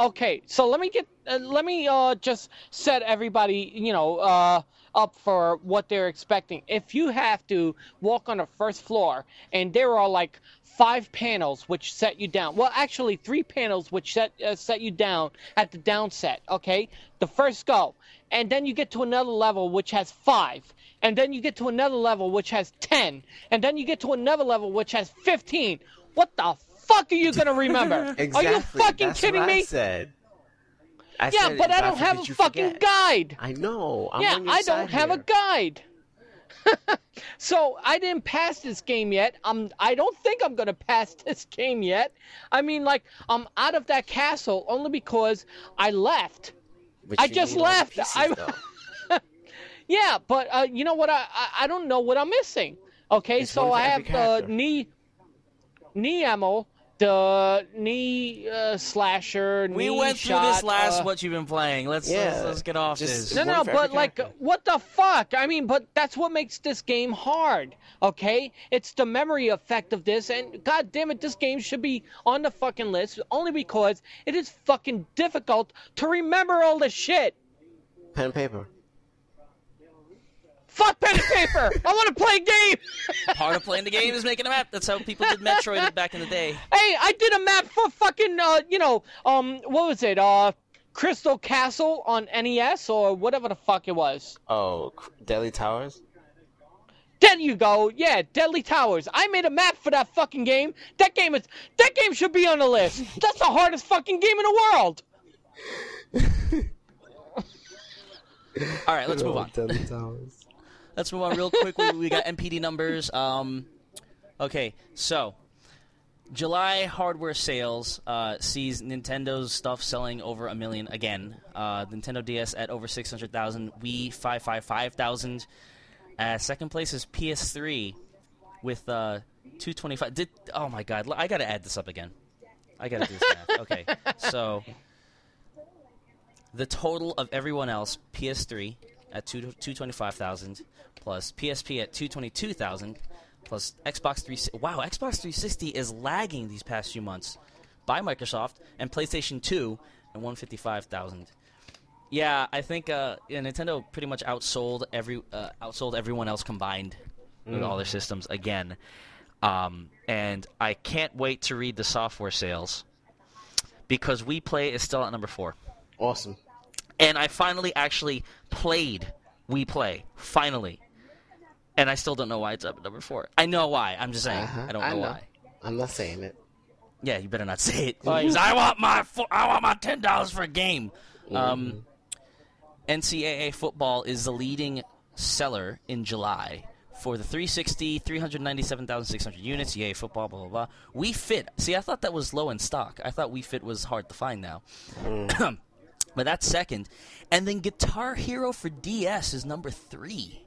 okay, so let me get uh, let me uh, just set everybody, you know, uh, up for what they're expecting. If you have to walk on the first floor and there are like five panels which set you down, well, actually three panels which set uh, set you down at the downset. Okay, the first go, and then you get to another level which has five. And then you get to another level which has 10. And then you get to another level which has 15. What the fuck are you to remember? Exactly. Are you fucking That's kidding what me? I said. I yeah, said, but I don't have a fucking forget. guide. I know. I'm yeah, on your I don't have a guide. So I didn't pass this game yet. I'm. I don't think I'm gonna pass this game yet. I mean, like I'm out of that castle only because I left. I just need all the left. pieces, I- Yeah, but uh, you know what? I, I I don't know what I'm missing. Okay, It's so I have uh, knee, knee ammo, the knee uh, slasher. We knee went through shot, this last uh, what you've been playing. Let's Yeah, let's, let's get off just- this. No, no, but like, character. what the fuck? I mean, but that's what makes this game hard, okay? It's the memory effect of this, and god damn it, this game should be on the fucking list only because it is fucking difficult to remember all this shit. Pen and paper. Fuck pen and paper! I want to play a game! Part of playing the game is making a map. That's how people did Metroid back in the day. Hey, I did a map for fucking, uh, you know, um, what was it? Uh, Crystal Castle on NES or whatever the fuck it was. Oh, C- Deadly Towers. There you go. Yeah, Deadly Towers. I made a map for that fucking game. That game is that game should be on the list. That's the hardest fucking game in the world. All right, let's move on. Deadly Towers. Let's move on real quick. We, we got NPD numbers. Um, okay, so July hardware sales uh, sees Nintendo's stuff selling over a million again. Uh, Nintendo DS at over six hundred thousand. Wii five five five thousand. Uh, second place is PS3 with uh, two twenty five. Did oh my god! I got to add this up again. I got to do this math. Okay, so the total of everyone else: PS3 at two two twenty five thousand, plus PSP at two twenty two thousand, plus Xbox three. Wow, Xbox three sixty is lagging these past few months by Microsoft, and PlayStation two and one fifty five thousand. Yeah, I think uh, yeah, Nintendo pretty much outsold every uh, outsold everyone else combined with all their systems again. Um, and I can't wait to read the software sales because Wii Play is still at number four Awesome. and I finally actually played Wii Play. Finally. And I still don't know why it's up at number four. I know why. I'm just saying. Uh-huh, I don't I know, know. why. I'm not saying it. Yeah, you better not say it. 'Cause I want my fo- I want my ten dollars for a game. Um, NCAA football is the leading seller in July for the 360, 397,600 units. Yay, football, blah blah blah. Wii Fit. See, I thought that was low in stock. I thought Wii Fit was hard to find now. but that's second, and then Guitar Hero for DS is number three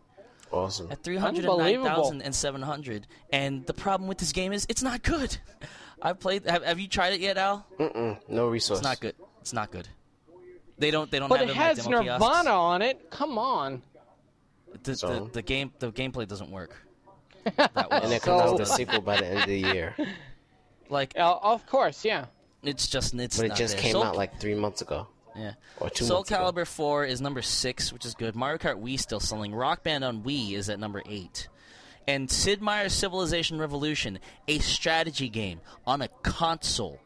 Awesome. at 309,700. And the problem with this game is it's not good. I've played. Have, have you tried it yet, Al? Mm-mm. No resource. It's not good. It's not good. They don't. They don't But have it it in, like, has demo Nirvana kiosks. on it. Come on. The, So? the, the game. The gameplay doesn't work. That well. And it comes out So- the sequel by the end of the year. like Uh, of course, yeah. it's just it's. But it not just there. came Soul, out like three months ago. Yeah. Soul months ago. Calibur 4 is number six, which is good. Mario Kart Wii still selling. Rock Band on Wii is at number eight. And Sid Meier's Civilization Revolution, a strategy game on a console,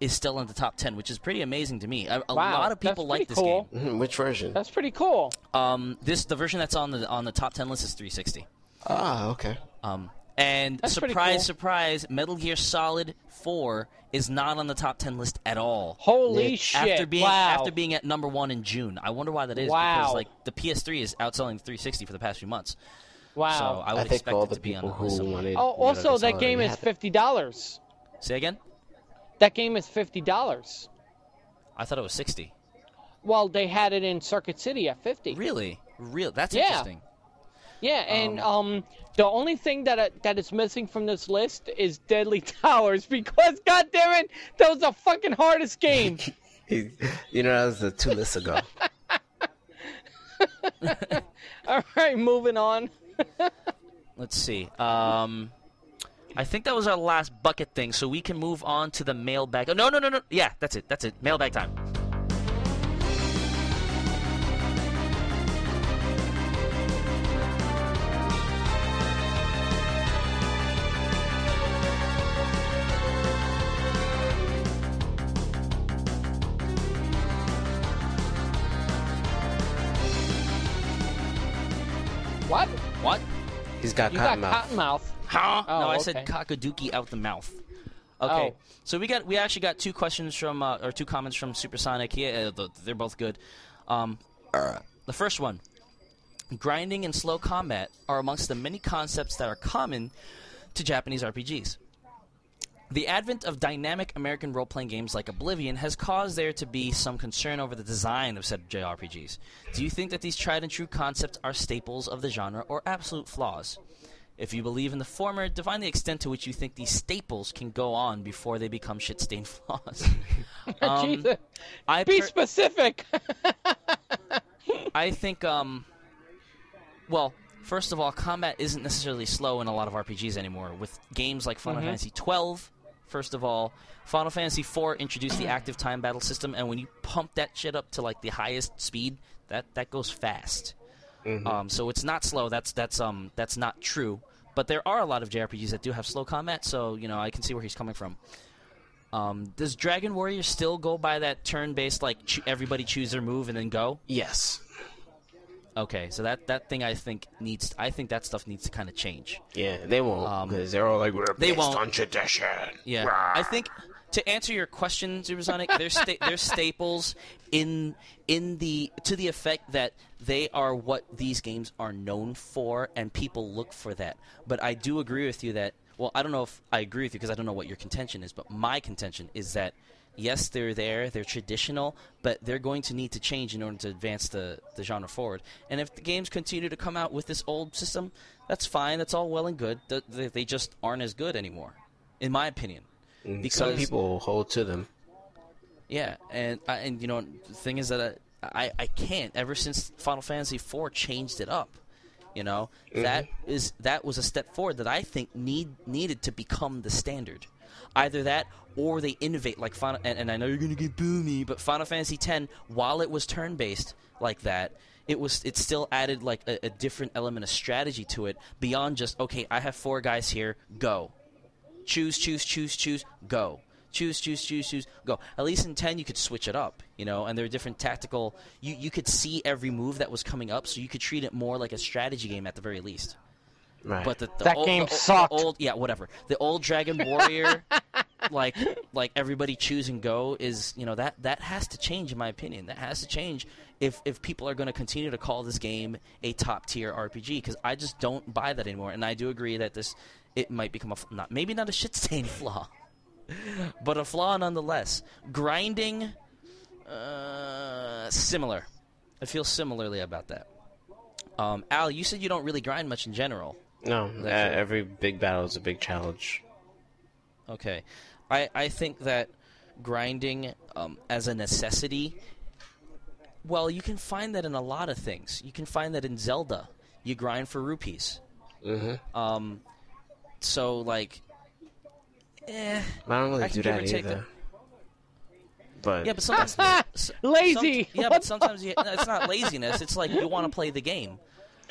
is still in the top ten, which is pretty amazing to me. A, a Wow, lot of people like this cool. game. Mhm, Which version? That's pretty cool. Um, this the version that's on the on the top ten list is 360. Ah, okay. Um, and That's surprise, cool. surprise, Metal Gear Solid 4 is not on the top 10 list at all. Holy Yeah. shit! After being wow. after being at number one in June, I wonder why that is. Wow. Because like the PS3 is outselling the 360 for the past few months, wow. so I would I think expect all it the to be on the list who somewhere. wanted. oh, Metal also Gear that Solid game is fifty dollars. Say again? That game is fifty dollars. I thought it was 60. Well, they had it in Circuit City at fifty. Really, real? That's Yeah. interesting. Yeah, and um, the only thing that uh, that is missing from this list is Deadly Towers because, god damn it, that was the fucking hardest game. You know, that was the two lists ago. All right, moving on. Let's see. Um, I think that was our last bucket thing, so we can move on to the mailbag. Oh, no, no, no, no. Yeah, that's it. That's it. Mailbag time. Got You cotton got mouth. cotton mouth. Huh? Oh, no, I okay. said cockadookey out the mouth. Okay, Oh. so we got we actually got two questions from uh, or two comments from Supersonic. Yeah, uh, they're both good. Um, the first one: grinding and slow combat are amongst the many concepts that are common to Japanese RPGs. The advent of dynamic American role playing games like Oblivion has caused there to be some concern over the design of said JRPGs. Do you think that these tried and true concepts are staples of the genre or absolute flaws? If you believe in the former, define the extent to which you think these staples can go on before they become shit stained flaws. Um, Jesus. I Be per- specific. I think, um, well, first of all, combat isn't necessarily slow in a lot of RPGs anymore. With games like Final Fantasy twelve, first of all, Final Fantasy IV introduced the active time battle system, and when you pump that shit up to like the highest speed, that that goes fast. Um, so it's not slow. That's that's um that's not true. But there are a lot of JRPGs that do have slow combat, so you know I can see where he's coming from. Um, does Dragon Warrior still go by that turn-based like ch- everybody choose their move and then go? Yes. Okay, so that that thing I think needs I think that stuff needs to kind of change. Yeah, they won't Um, because they're all like we're they based won't. on tradition. Yeah, Rah. I think to answer your question, Supersonic, they're sta- they're staples in in the to the effect that they are what these games are known for, and people look for that. But I do agree with you that well, I don't know if I agree with you because I don't know what your contention is, but my contention is that yes, they're there, they're traditional, but they're going to need to change in order to advance the, the genre forward. And if the games continue to come out with this old system, that's fine, that's all well and good. Th- They, they just aren't as good anymore, in my opinion. Mm, because- some people hold to them. Yeah, and I, and you know the thing is that I, I I can't ever since Final Fantasy IV changed it up. You know that is that was a step forward that I think need needed to become the standard. Either that or they innovate like Final. And, and I know you're gonna get boomy, but Final Fantasy X, while it was turn based like that, it was it still added like a, a different element of strategy to it beyond just okay, I have four guys here, go choose, choose, choose, choose, go. Choose, choose, choose, choose, go. At least in 10, you could switch it up, you know, and there are different tactical. You, you could see every move that was coming up, so you could treat it more like a strategy game at the very least. Right. But the, the That old, game the, o- the sucked. old, yeah, whatever. The old Dragon Warrior, like like everybody choose and go is you know that that has to change in my opinion. That has to change if if people are going to continue to call this game a top tier RPG because I just don't buy that anymore. And I do agree that this it might become a not maybe not a shit stain flaw, but a flaw nonetheless. Grinding, uh, similar. I feel similarly about that. Um, Al, you said you don't really grind much in general. No, uh, That's every big battle is a big challenge. Okay, I I think that grinding um, as a necessity. Well, you can find that in a lot of things. You can find that in Zelda. You grind for rupees. Mm-hmm. Um, so like, eh. I don't really I do that either. that. But Yeah, but sometimes Lazy. some- yeah, What but sometimes you, no, it's not laziness. It's like you want to play the game.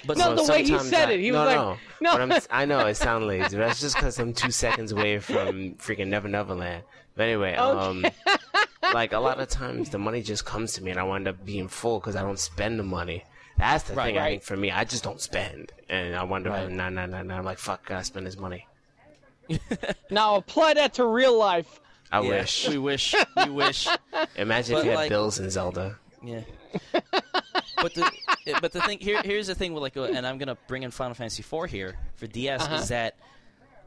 But No, some- the way he said I- it, he no, was no. like, no. But I'm, I know it sounds lazy. But that's just because I'm two seconds away from freaking Never Never Land. But anyway, um, like a lot of times the money just comes to me and I wind up being full because I don't spend the money. That's the Right. thing I think for me. I just don't spend, and I wonder, Right. nah, nah, nah, nah. I'm like, fuck, gotta spend this money. Now apply that to real life. I yeah, wish. We wish. We wish. Imagine But, if you had like- bills in Zelda. Yeah. But the but the thing here here's the thing with like uh, and I'm gonna bring in Final Fantasy IV here for DS Uh-huh. is that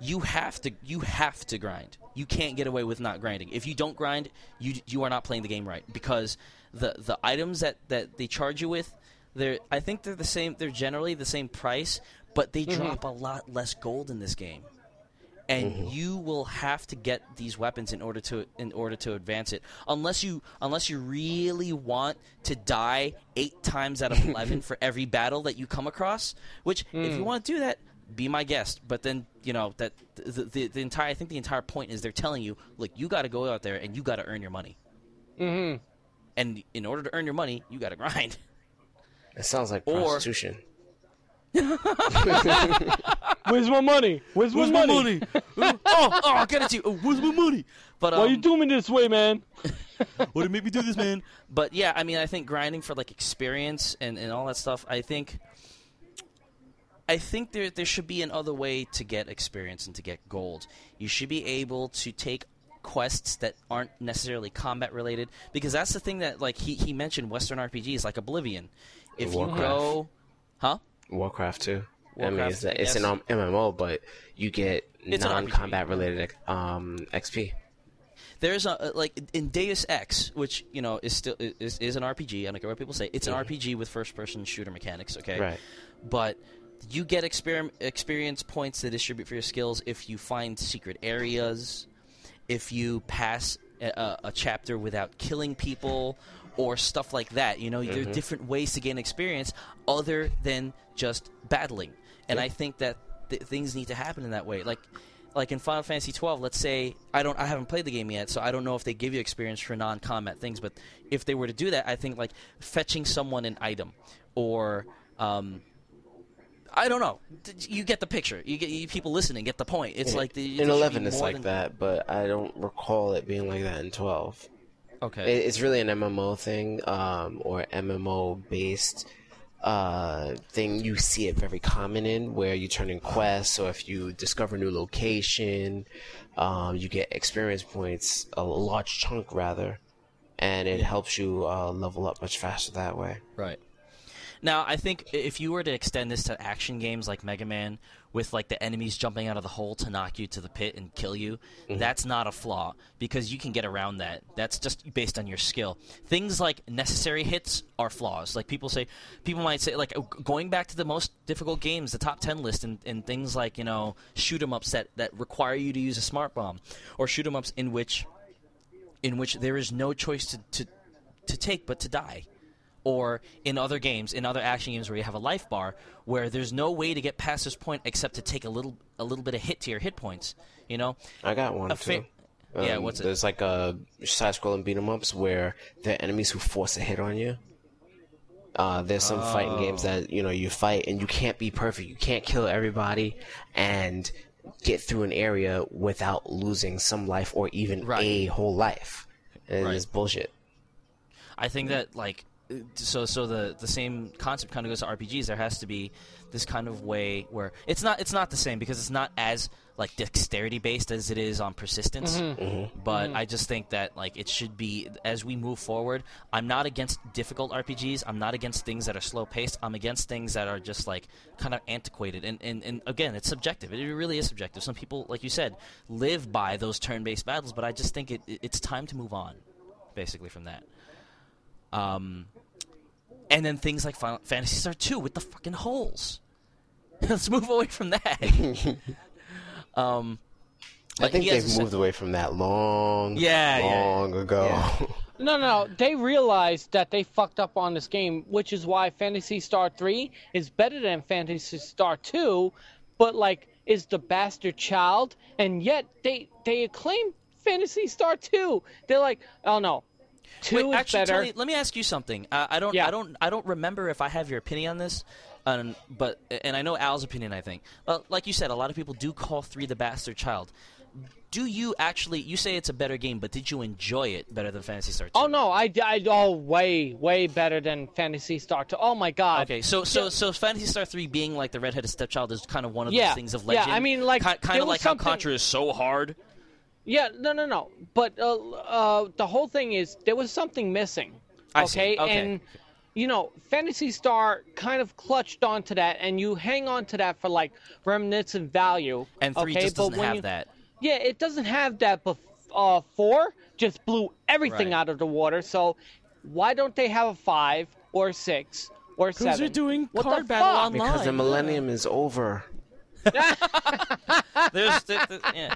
you have to you have to grind. You can't get away with not grinding. If you don't grind, you you are not playing the game right because the the items that that they charge you with, they're I think they're the same. They're generally the same price, but they drop a lot less gold in this game and you will have to get these weapons in order to in order to advance it unless you unless you really want to die 8 times out of 11 for every battle that you come across which if you want to do that be my guest. But then you know that the, the, the entire I think the entire point is they're telling you, look, you got to go out there and you got to earn your money. Mm-hmm. And in order to earn your money, you got to grind. It sounds like Or- prostitution. Where's my money? Where's, my money? oh, oh, I'll get it to you. Oh, where's my money? But um, Why you doing me this way, man? What did make me do this, man? But yeah, I mean, I think grinding for like experience and, and all that stuff. I think, I think there there should be another way to get experience and to get gold. You should be able to take quests that aren't necessarily combat related because that's the thing that like he he mentioned Western RPGs like Oblivion. If you go, huh? Warcraft too. I mean, Warcraft, it's, it's an yes. um, MMO, but you get It's non-combat related um, XP. There's a like in Deus Ex, which you know is still is, is an RPG. I don't care what people say. It's an RPG with first-person shooter mechanics. Okay, Right. But you get exper- experience points to distribute for your skills if you find secret areas, if you pass a, a, a chapter without killing people, or stuff like that. You know, there are different ways to gain experience other than just battling. And I think that th- things need to happen in that way. Like, like in Final Fantasy twelve, let's say I don't, I haven't played the game yet, so I don't know if they give you experience for non-combat things. But if they were to do that, I think like fetching someone an item, or um, I don't know. You get the picture. You get you, people listening get the point. It's like the, in eleven it's like than- that, but I don't recall it being like that in twelve. Okay. It, it's really an MMO thing, um, or MMO based uh, thing. You see it very common in where you turn in quests, or if you discover a new location, um, you get experience points, a large chunk rather, and it helps you uh, level up much faster that way. Right. Now, I think if you were to extend this to action games like Mega Man, with like the enemies jumping out of the hole to knock you to the pit and kill you, mm-hmm. that's not a flaw because you can get around that. That's just based on your skill. Things like necessary hits are flaws. Like people say, people might say, like going back to the most difficult games, the top ten list, and, and things like you know shoot 'em ups that that require you to use a smart bomb, or shoot 'em ups in which in which there is no choice to, to, to take but to die. Or in other games, in other action games where you have a life bar, where there's no way to get past this point except to take a little a little bit of hit to your hit points. You know, I got one fa- too. Um, Yeah, what's it? There's like a side-scrolling beat 'em ups where there are enemies who force a hit on you. Uh, there's some fighting games Oh. that you know you fight and you can't be perfect. You can't kill everybody and get through an area without losing some life or even Right. a whole life. And Right. it's bullshit. I think that like so so the the same concept kind of goes to RPGs. There has to be this kind of way where it's not it's not the same because it's not as like dexterity based as it is on persistence. Mm-hmm. Mm-hmm. But mm-hmm. I just think that like it should be as we move forward. I'm not against difficult RPGs. I'm not against things that are slow paced. I'm against things that are just like kind of antiquated. And, and and again, it's subjective. It really is subjective. Some people, like you said, live by those turn based battles. But I just think it, it- it's time to move on, basically from that. Um, and then things like Final Phantasy Star 2 with the fucking holes. Let's move away from that. um, I think they've a moved away from that long, Yeah, yeah, long ago. No, no, they realized that they fucked up on this game, which is why Phantasy Star 3 is better than Phantasy Star 2, but like is the bastard child, and yet they they acclaim Phantasy Star 2. They're like, oh no, 2 Wait, is actually, better. Tony, let me ask you something. Uh, I don't, Yeah. I don't, I don't remember if I have your opinion on this, um, but and I know Al's opinion. I think, uh, like you said, a lot of people do call three the bastard child. Do you actually? You say it's a better game, but did you enjoy it better than Phantasy Star 2? Oh no, I, I oh way way better than Phantasy Star 2. Oh my god. Okay, so so so Phantasy Star three being like the redheaded stepchild is kind of one of Yeah, those things of legend. yeah. I mean, like, kind, there of like how Contra is so hard. Yeah, no, no, no. But uh, uh, the whole thing is there was something missing. I see. okay? Okay. and you know, Phantasy Star kind of clutched onto that, and you hang on to that for like reminiscent value. And three okay? just but doesn't have you- that. Yeah, it doesn't have that. But uh, four just blew everything Right. out of the water. So why don't they have a five or six or seven? they're doing what card battle fuck? on- because the millennium is over. There's the, the, yeah.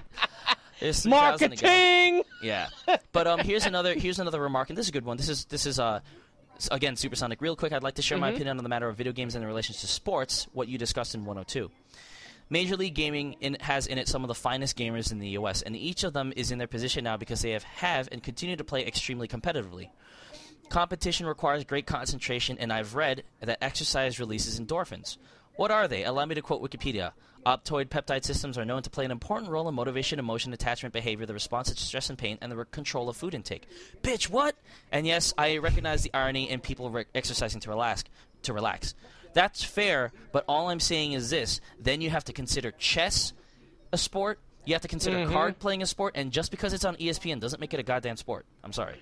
3,000. Marketing. Yeah, but um, here's another here's another remark, and this is a good one. This is this is uh, again supersonic. Real quick, I'd like to share my opinion on the matter of video games and their relations to sports. What you discussed in 102. Major League Gaming in, has in it some of the finest gamers in the U.S., and each of them is in their position now because they have, have and continue to play extremely competitively. Competition requires great concentration, and I've read that exercise releases endorphins. What are they? Allow me to quote Wikipedia. Opioid peptide systems are known to play an important role in motivation, emotion, attachment, behavior, the response to stress and pain, and the re- control of food intake. Bitch, what? And yes, I recognize the irony in people re- exercising to relax. To relax, that's fair. But all I'm saying is this: then you have to consider chess a sport. You have to consider mm-hmm. card playing a sport, and just because it's on ESPN doesn't make it a goddamn sport. I'm sorry.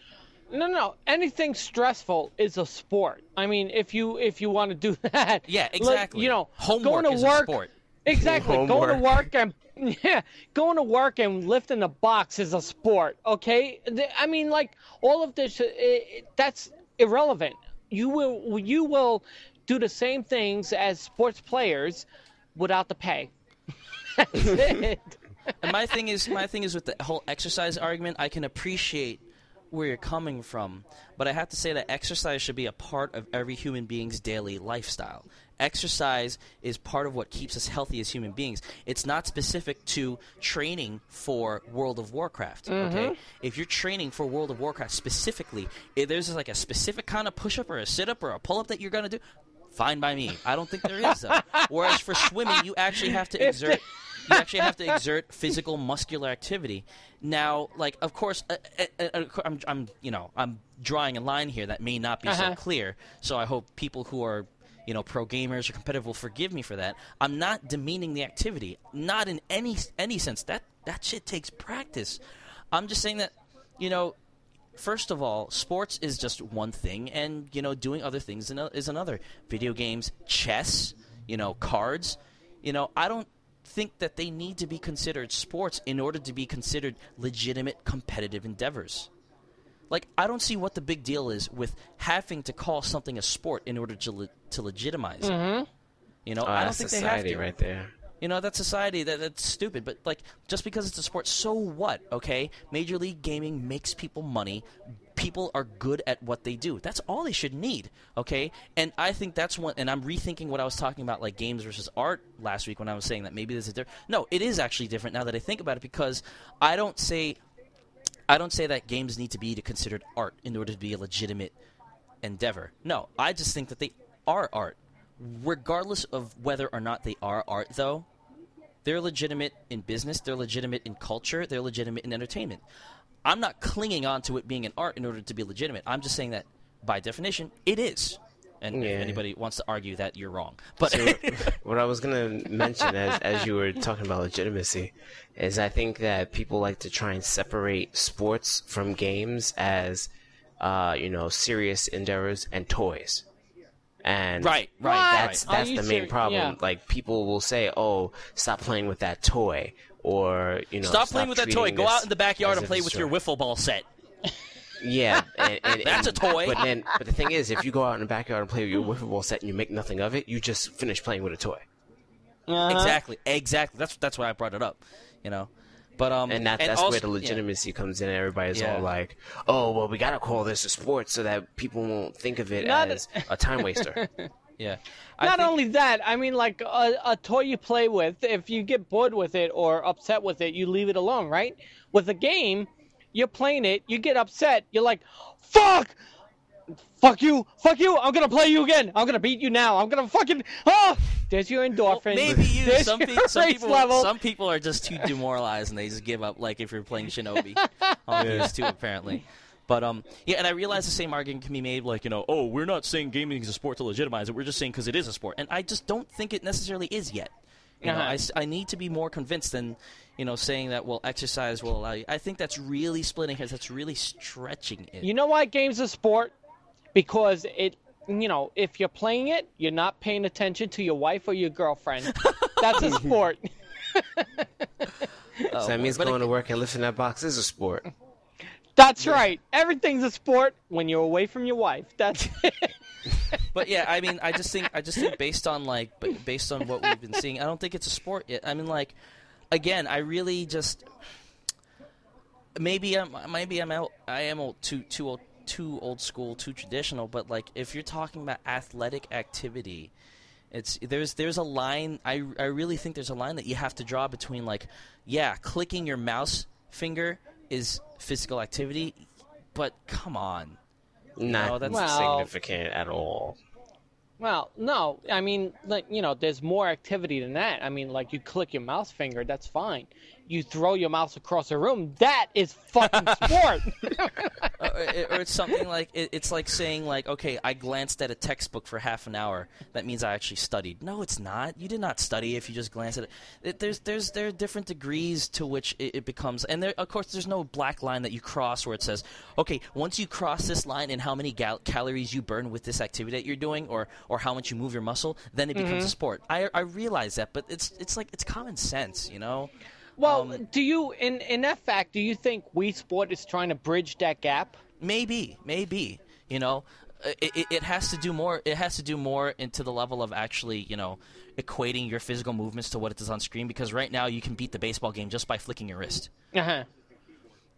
No, no. Anything stressful is a sport. I mean, if you if you want to do that, Yeah, like, exactly. you know, Homework going to is a work, sport. Exactly. Going to work and yeah, going to work and lifting a box is a sport. Okay. I mean, like all of this, uh, it, that's irrelevant. You will you will do the same things as sports players without the pay. That's it. and my thing is my thing is with the whole exercise argument i can appreciate where you're coming from but i have to say that exercise should be a part of every human being's daily lifestyle exercise is part of what keeps us healthy as human beings. It's not specific to training for world of warcraft okay? If you're training for world of warcraft specifically if there's like a specific kind of push-up or a sit-up or a pull-up that you're going to do fine by me. I don't think there is though. Whereas for swimming you actually have to exert you actually have to exert physical muscular activity. Now like of course uh, uh, uh, I'm, I'm you know i'm drawing a line here that may not be so Uh-huh. clear. So i hope people who are you know pro gamers or competitive will forgive me for that i'm not demeaning the activity not in any any sense that that shit takes practice i'm just saying that you know first of all, sports is just one thing, and you know, doing other things is is another. Video games, chess, you know, cards. You know, I don't think that they need to be considered sports in order to be considered legitimate competitive endeavors. Like, I don't see what the big deal is with having to call something a sport in order to le- to legitimize it. Mm-hmm. You know, Oh, I don't think they have society to. right there. You know, that's society. That, that's stupid. But, like, just because it's a sport, so what, okay? Major League Gaming makes people money. People are good at what they do. That's all they should need, okay? And I think that's one, and I'm rethinking what I was talking about, like games versus art last week when I was saying that maybe there's a different. No, it is actually different now that I think about it because I don't say. I don't say that games need to be considered art in order to be a legitimate endeavor. No, I just think that they are art. Regardless of whether or not they are art, though, they're legitimate in business, they're legitimate in culture, they're legitimate in entertainment. I'm not clinging on to it being an art in order to be legitimate. I'm just saying that, by definition, it is. And Yeah. if anybody wants to argue that, you're wrong. But So, what I was gonna mention as as you were talking about legitimacy is I think that people like to try and separate sports from games as uh, you know serious endeavors and toys. And right, right, What? that's that's the main seri- problem. yeah. Like people will say, "Oh, stop playing with that toy," or you know, Stop playing with that toy. Go out in the backyard and play with your joy." wiffle ball set. Yeah, and, and, That's and- a toy. But then, but the thing is, if you go out in the backyard and play with your wiffle ball set and you make nothing of it, you just finish playing with a toy. Uh-huh. Exactly, exactly. That's that's why I brought it up. You know, but um, And that that's also- where the yeah. legitimacy comes in. Everybody's Yeah. all like, "Oh, well, we gotta call this a sport so that people won't think of it Not- as a time waster." Yeah. I Not think- only that, I mean, like a, a toy you play with, if you get bored with it or upset with it, you leave it alone, right? With a game, you're playing it, you get upset, you're like, fuck! Fuck you! Fuck you! I'm gonna play you again! I'm gonna beat you now! I'm gonna fucking. Oh! There's your endorphin. Maybe you. There's Some, your pe- some people. level. Some people are just too demoralized and they just give up. Like if you're playing Shinobi on PS2, apparently. But um, yeah, and I realize the same argument can be made, like you know, oh, we're not saying gaming is a sport to legitimize it. We're just saying because it is a sport, and I just don't think it necessarily is yet. You know, Uh-huh. I, s- I need to be more convinced than you know saying that well, exercise will allow you. I think that's really splitting hairs. That's really stretching it. You know why games are sport? Because it, you know, if you're playing it, you're not paying attention to your wife or your girlfriend. That's a sport. Oh, so that means but going it- to work and lifting that box is a sport. That's right. Everything's a sport when you're away from your wife. That's it. But yeah, I mean, I just think I just think based on like based on what we've been seeing, I don't think it's a sport yet. I mean, like again, I really just maybe I'm maybe I'm out. I am old, too too old, too old school, too traditional. But like, if you're talking about athletic activity It's there's there's a line. I I really think there's a line that you have to draw between like, yeah, clicking your mouse finger is physical activity, but come on. Not know, that's- Well- significant at all. Well, no, I mean, like you know, there's more activity than that. I mean, like you click your mouse finger, that's fine. You throw your mouse across a room, that is fucking sport. Uh, or, or it's something like it, it's like saying like okay i glanced at a textbook for half an hour. That means i actually studied. No it's not. You did not study if you just glanced at it, it there's there's there are different degrees to which it, it becomes. And there of course there's no black line that you cross where it says okay once you cross this line and how many gal- calories you burn with this activity that you're doing or or how much you move your muscle then it becomes mm-hmm. a sport. I i realize that but it's it's like it's common sense you know well, Um, do you, in in that fact, do you think Wii Sport is trying to bridge that gap? Maybe, maybe. You know, it, it, it has to do more. It has to do more into the level of actually, you know, equating your physical movements to what it does on screen. Because right now you can beat the baseball game just by flicking your wrist. Uh-huh.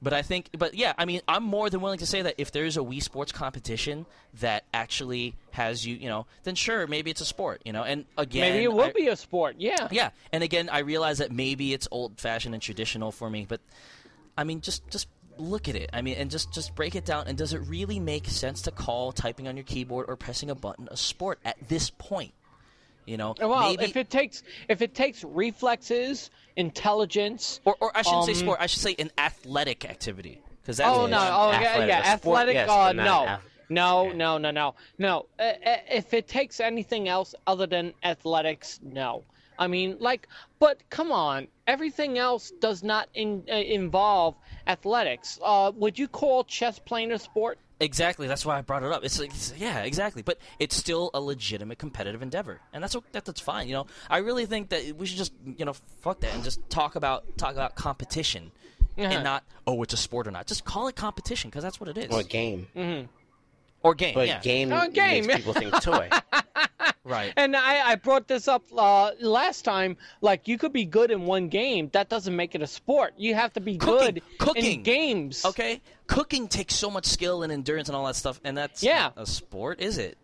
But I think, but yeah, I mean, I'm more than willing to say that if there's a Wii Sports competition that actually has you, you know, then sure, maybe it's a sport, you know. And again, Maybe it will I- be a sport. Yeah. yeah, and again, I realize that maybe it's old-fashioned and traditional for me, but I mean, just just look at it. I mean, and just just break it down. And does it really make sense to call typing on your keyboard or pressing a button a sport at this point? You know, Well, maybe, if it takes if it takes reflexes, intelligence, or, or I shouldn't say um, sport. I should say an athletic activity because that's Oh no! Oh yeah, Athletic. yeah. Sport, Athletic. yes, uh, not no. ath- no, no, no, no, no. Uh, uh, if it takes anything else other than athletics, no. I mean, like, but come on, everything else does not in, uh, involve athletics. Uh, would you call chess playing a sport? Exactly. That's why I brought it up. It's like, it's- yeah, exactly. But it's still a legitimate competitive endeavor, and that's o- that, that's fine. You know, I really think that we should just you know fuck that and just talk about talk about competition, Uh-huh. and not oh it's a sport or not. Just call it competition because that's what it is. Or game. or game. But yeah. game, Oh, game. makes people think toy. Right. And I, I brought this up uh, last time. Like, you could be good in one game. That doesn't make it a sport. You have to be Cooking. good Cooking. in games. Okay. Cooking takes so much skill and endurance and all that stuff, and that's Yeah. not a sport, is it?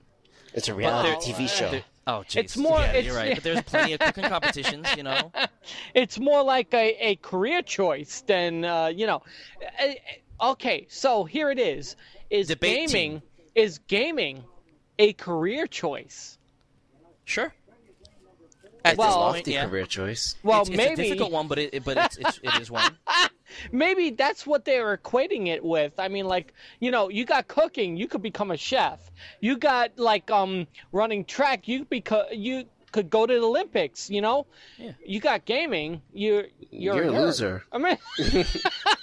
It's a reality Well, TV show. There- oh, jeez. It's more- Yeah, it's- you're right. But there's plenty of cooking competitions. You know. it's more like a, a career choice than uh, you know okay so here it is is Debate gaming team. is gaming a career choice Sure. At Well- this point, Lofty yeah. career choice. well it's, it's maybe a difficult one, but it but it's, it's it is one. maybe that's what they're equating it with i mean like you know you got cooking you could become a chef you got like um running track you become you could go to the olympics you know Yeah. you got gaming you're you're, You're a nerd. loser. i mean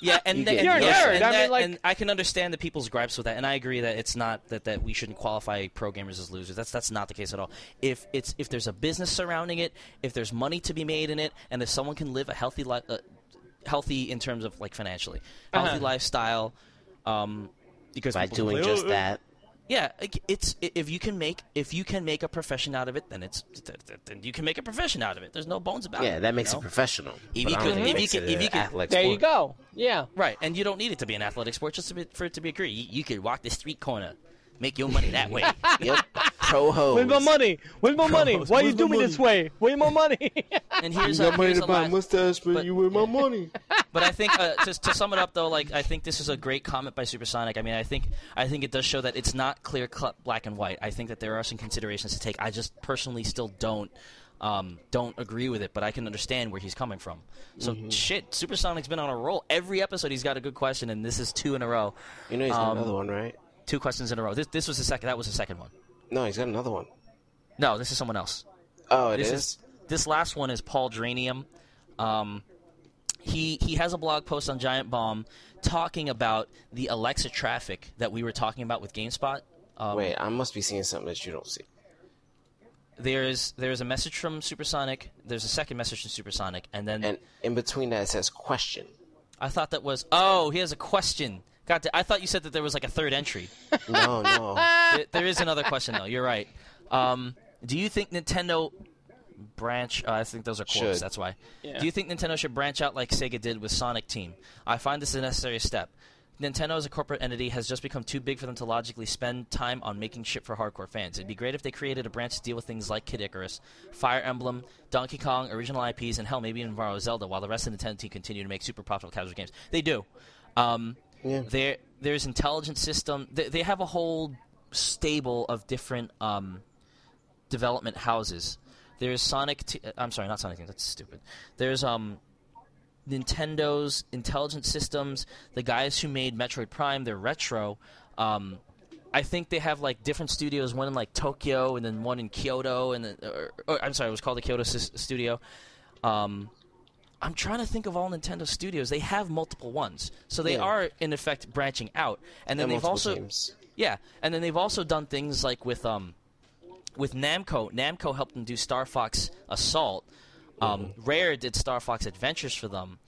Yeah, and, You th- get- and You're a nerd. and I mean, that- like- and I can understand the people's gripes with that, and I agree that it's not that, that we shouldn't qualify pro gamers as losers. That's that's not the case at all. If it's if there's a business surrounding it, if there's money to be made in it, and if someone can live a healthy life, uh, healthy in terms of like financially, healthy Uh-huh. lifestyle, um, because By doing play, just that. Yeah, it's if you can make if you can make a profession out of it, then it's then you can make a profession out of it. There's no bones about it. Yeah, that makes you it professional. If you I don't could- if you makes could- it if you could- athletic there you go yeah Right, and you don't need it to be an athletic sport just to be, for it to be a career. You, you could walk the street corner, make your money that way. Yep. Pro hose. Win my money? Win my money? Gross. Why you do my me this way? Win my money? and here's You a, money here's to a buy a last, mustache, but, but- you win my money. but I think uh, to, to sum it up though, like I think this is a great comment by Supersonic. I mean, I think I think it does show that it's not clear cut black and white. I think that there are some considerations to take. I just personally still don't. Um, don't agree with it, but I can understand where he's coming from. So shit, Supersonic's been on a roll. Every episode he's got a good question, and this is two in a row. You know he's got Um, another one, right? Two questions in a row. This this was the second. That was the second one. No, he's got another one. No, this is someone else. Oh, it this is. is this last one is Paul Dranium. Um, he he has a blog post on Giant Bomb talking about the Alexa traffic that we were talking about with GameSpot. Um, Wait, I must be seeing something that you don't see. there's there's a message from Supersonic. There's a second message from Supersonic, and then And in between that, it says question. I thought that was oh he has a question. God, I thought you said that there was like a third entry. No, no. there, there is another question though. You're right. Um, do you think Nintendo branch? Uh, I think those are quotes. Should. That's why. Yeah. Do you think Nintendo should branch out like Sega did with Sonic Team? I find this a necessary step. Nintendo as a corporate entity has just become too big for them to logically spend time on making shit for hardcore fans. It'd be great if they created a branch to deal with things like Kid Icarus, Fire Emblem, Donkey Kong, original IPs, and hell, maybe even Mario Zelda, while the rest of Nintendo team continue to make super profitable casual games. They do. Um, Yeah. there, there's intelligent system. They, they have a whole stable of different um, development houses. There's Sonic. T- I'm sorry, not Sonic. Team, That's stupid. There's um, Nintendo's Intelligent Systems, the guys who made Metroid Prime, they're retro. Um, I think they have like different studios, one in like Tokyo and then one in Kyoto, and then, or, or, I'm sorry, it was called the Kyoto s- studio. Um, I'm trying to think of all Nintendo studios. They have multiple ones, so they Yeah. are in effect branching out. And then And they've also games. yeah, and then they've also done things like with um, with Namco. Namco helped them do Star Fox Assault. Um, Rare did Star Fox Adventures for them.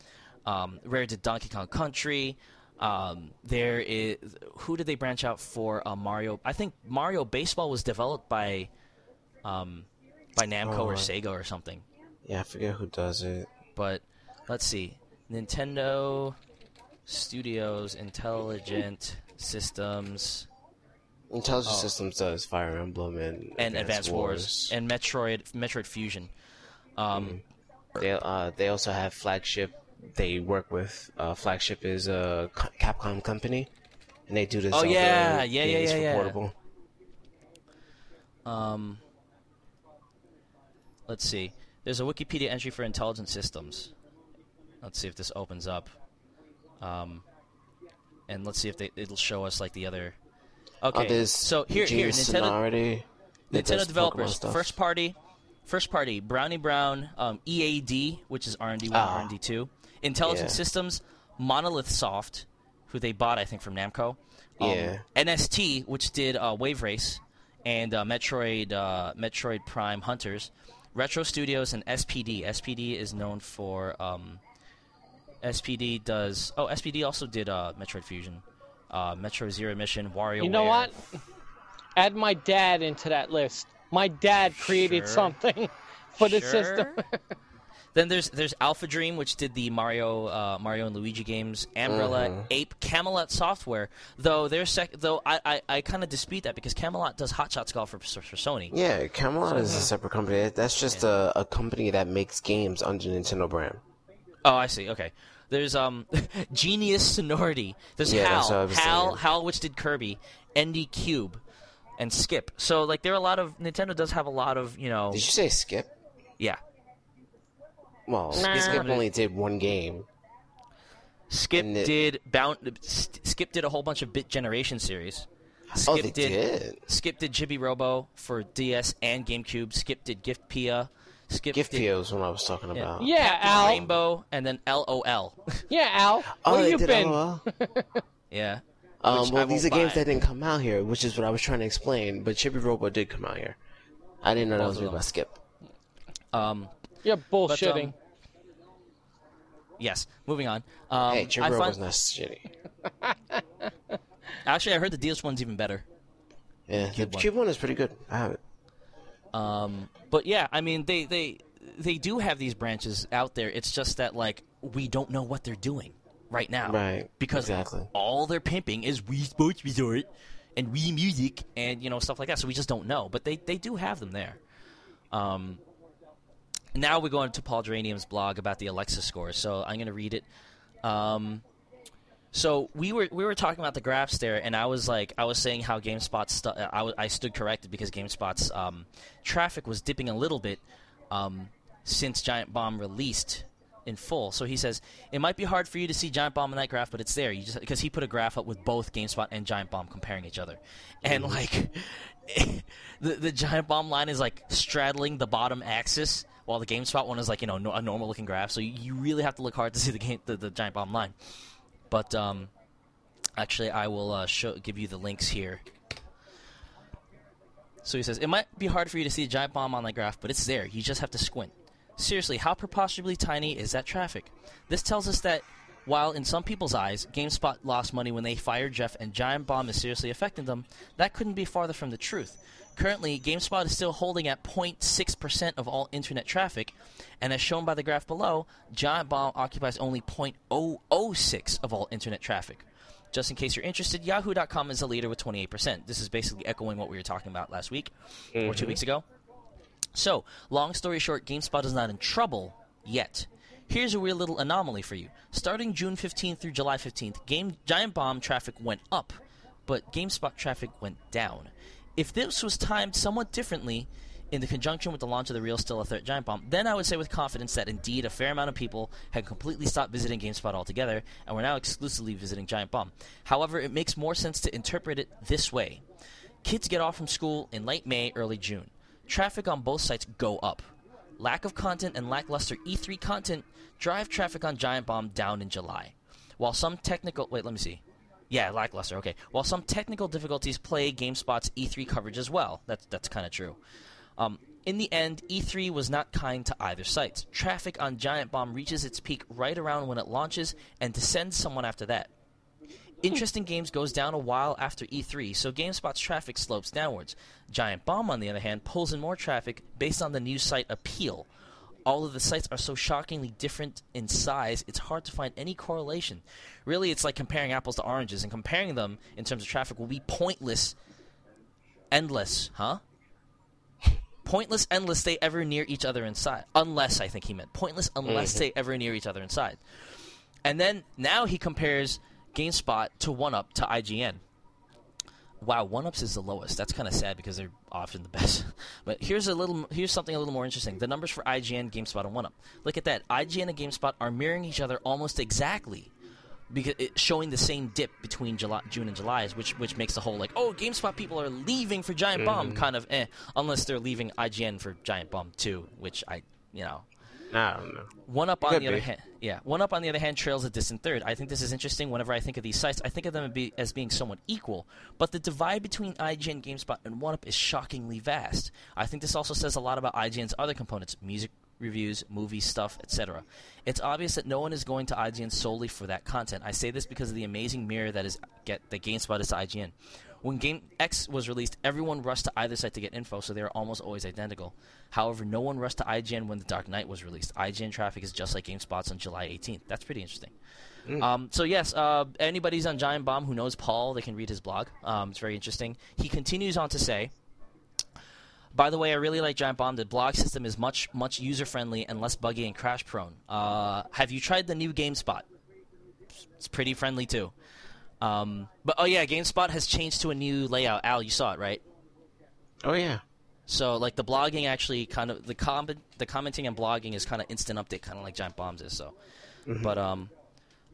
Um, Rare did Donkey Kong Country. Um, there is who did they branch out for? Uh, Mario. I think Mario Baseball was developed by um, by Namco Oh, or Sega or something. Yeah, I forget who does it. But let's see, Nintendo Studios Intelligent Systems. Intelligent Systems does Fire Emblem and, Oh. and Advanced Wars. and Metroid Metroid Fusion. Um, They uh they also have flagship. They work with uh, flagship is a Capcom company, and they do this. Oh, yeah, yeah, yeah, yeah, yeah. Portable. um, let's see. There's a Wikipedia entry for Intelligent Systems. Let's see if this opens up. Um, and let's see if they, it'll show us like the other. Okay, Oh, so here, here, Nintendo, Sonority Nintendo developers, first party, first party, Brownie Brown, um, EAD, which is R and D one, Ah. R and D two, Intelligent Yeah. Systems, Monolith Soft, who they bought I think from Namco, um, Yeah. NST, which did uh, Wave Race, and uh, Metroid, uh, Metroid Prime Hunters, Retro Studios, and SPD. SPD is known for um, SPD does. Oh, SPD also did uh, Metroid Fusion, uh, Metroid Zero Mission, Wario. You know what? Add my dad into that list. My dad created Sure. something for the Sure. system. Then there's there's Alpha Dream, which did the Mario uh, Mario and Luigi games. Umbrella, Mm-hmm. Ape, Camelot Software. Though they're sec- though I I, I kind of dispute that because Camelot does Hot Shots Golf for, for Sony. Yeah, Camelot is a separate company. That's just a, a company that makes games under Nintendo brand. Oh, I see. Okay. There's um Genius Sonority. There's Yeah, Hal, that's what I was Hal, saying. Hal, which did Kirby, ND Cube, and Skip. So like there are a lot of Nintendo does have a lot of you know Did you say Skip? yeah. Well, Nah. Skip only did one game. Skip it- did bound. Skip did a whole bunch of Bit Generation series. Skip Oh, they did. Skip did Chibi Robo for DS and GameCube. Skip did GiftPia. Skip Gift did Pio is what I was talking yeah, about. Yeah, Captain Al. Rainbow, and then LOL. Yeah, Al. Oh, Where they you did been? LOL? yeah. Um, well, these are won't games buy. that didn't come out here, which is what I was trying to explain. But Chibi Robo did come out here. I didn't know that was of made by Skip. Um. You're bullshitting. um, Yes. Moving on. Um, hey, Chibi I find, not shitty. actually, I heard the DS one's even better. Yeah, the Cube one. Cube one is pretty good. I have it. Um, but yeah, I mean, they they they do have these branches out there. It's just that like we don't know what they're doing right now, Right, Because exactly. all they're pimping is Wii Sports Resort and Wii Music and you know stuff like that. So we just don't know. But they they do have them there. Um, now we're going to Paul Geranium's blog about the Alexa score. So I'm going to read it. Um, so we were we were talking about the graphs there, and I was like, I was saying how GameSpot's stu- I, w- I stood corrected because GameSpot's um, traffic was dipping a little bit um, since Giant Bomb released in full. So he says it might be hard for you to see Giant Bomb in that graph, but it's there. You just because he put a graph up with both GameSpot and Giant Bomb comparing each other, and like the the Giant Bomb line is like straddling the bottom axis. While the GameSpot one is like you know no, a normal looking graph, so you, really have to look hard to see the game the, the Giant Bomb line. But um, actually, I will uh, show, give you the links here. So he says it might be hard for you to see the giant bomb on the graph, but it's there. You just have to squint. Seriously, how preposterously tiny is that traffic? This tells us that while in some people's eyes, GameSpot lost money when they fired Jeff and Giant Bomb is seriously affecting them, that couldn't be farther from the truth. Currently, GameSpot is still holding at 0.6% of all internet traffic, and as shown by the graph below, Giant Bomb occupies only 0.006 of all internet traffic. Just in case you're interested, Yahoo.com is the leader with 28%. This is basically echoing what we were talking about last week or two mm-hmm. weeks ago. So, long story short, GameSpot is not in trouble yet. Here's a weird little anomaly for you. Starting June 15th through July 15th, Game Giant Bomb traffic went up, but GameSpot traffic went down. If this was timed somewhat differently, in the conjunction with the launch of the real still a threat giant bomb, then I would say with confidence that indeed a fair amount of people had completely stopped visiting GameSpot altogether and were now exclusively visiting Giant Bomb. However, it makes more sense to interpret it this way. Kids get off from school in late May, early June. Traffic on both sites go up. Lack of content and lackluster E3 content drive traffic on Giant Bomb down in July. While some technical wait, let me see. Yeah, lackluster. Okay. While some technical difficulties plague GameSpot's E3 coverage as well. That's that's kind of true. Um, in the end, E3 was not kind to either site. Traffic on Giant Bomb reaches its peak right around when it launches and descends somewhat after that. Interesting Games goes down a while after E3, so GameSpot's traffic slopes downwards. Giant Bomb, on the other hand, pulls in more traffic based on the new site appeal. All of the sites are so shockingly different in size, it's hard to find any correlation. Really, it's like comparing apples to oranges, and comparing them in terms of traffic will be pointless, endless, huh? pointless endless, they ever near each other inside. Unless I think he meant pointless unless mm-hmm. they ever near each other inside. And then now he compares GameSpot to 1UP to IGN. Wow, 1UP's is the lowest. That's kind of sad because they're often the best. But here's a little here's something a little more interesting. The numbers for IGN, GameSpot, and 1UP. Look at that. IGN and GameSpot are mirroring each other almost exactly. Because it, showing the same dip between July, June and July, which which makes the whole like oh GameSpot people are leaving for Giant Bomb kind of eh unless they're leaving IGN for Giant Bomb too, which I you know I don't know. 1UP on the other hand, yeah. 1UP on the other hand trails a distant third. I think this is interesting. Whenever I think of these sites, I think of them as being somewhat equal. But the divide between IGN, GameSpot, and 1UP is shockingly vast. I think this also says a lot about IGN's other components: music reviews, movie stuff, etc. It's obvious that no one is going to IGN solely for that content. I say this because of the amazing mirror that is get that GameSpot is to IGN. When Game X was released, everyone rushed to either site to get info, so they are almost always identical. However, no one rushed to IGN when The Dark Knight was released. IGN traffic is just like GameSpot's on July 18th. That's pretty interesting. Um, so yes, uh, anybody's on Giant Bomb who knows Paul, they can read his blog. Um, it's very interesting. He continues on to say, by the way, I really like Giant Bomb. The blog system is much much user friendly and less buggy and crash prone. Uh, have you tried the new GameSpot? It's pretty friendly too. Um, but oh yeah, GameSpot has changed to a new layout. Al, you saw it, right? Oh yeah. So like the blogging actually kind of the comment the commenting and blogging is kind of instant update, kind of like Giant Bombs is. So, but um,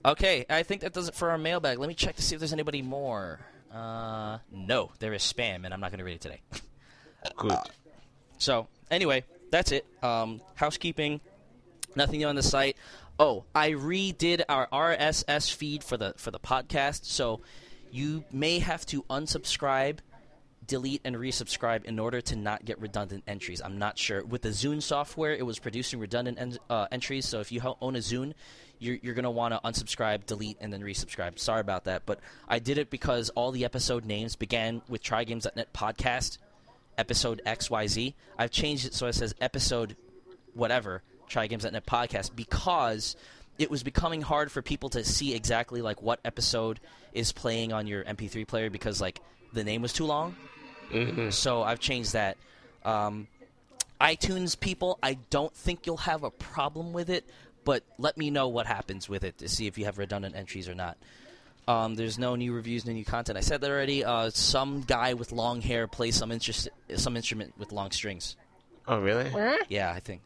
okay, I think that does it for our mailbag. Let me check to see if there's anybody more. Uh, no, there is spam, and I'm not going to read it today. Good. So anyway, that's it. Um, housekeeping. Nothing new on the site. Oh, I redid our RSS feed for the for the podcast, so you may have to unsubscribe, delete, and resubscribe in order to not get redundant entries. I'm not sure. With the Zune software, it was producing redundant en- uh, entries. So if you ho- own a Zune, you're, you're going to want to unsubscribe, delete, and then resubscribe. Sorry about that, but I did it because all the episode names began with TryGames.net podcast episode XYZ. I've changed it so it says episode whatever, TryGames.net podcast, because it was becoming hard for people to see exactly like what episode is playing on your MP3 player because like the name was too long. So I've changed that. Um, iTunes people, I don't think you'll have a problem with it, but let me know what happens with it to see if you have redundant entries or not. Um, there's no new reviews, no new content. I said that already. Uh, some guy with long hair plays some interest, some instrument with long strings. Oh really? Yeah, I think.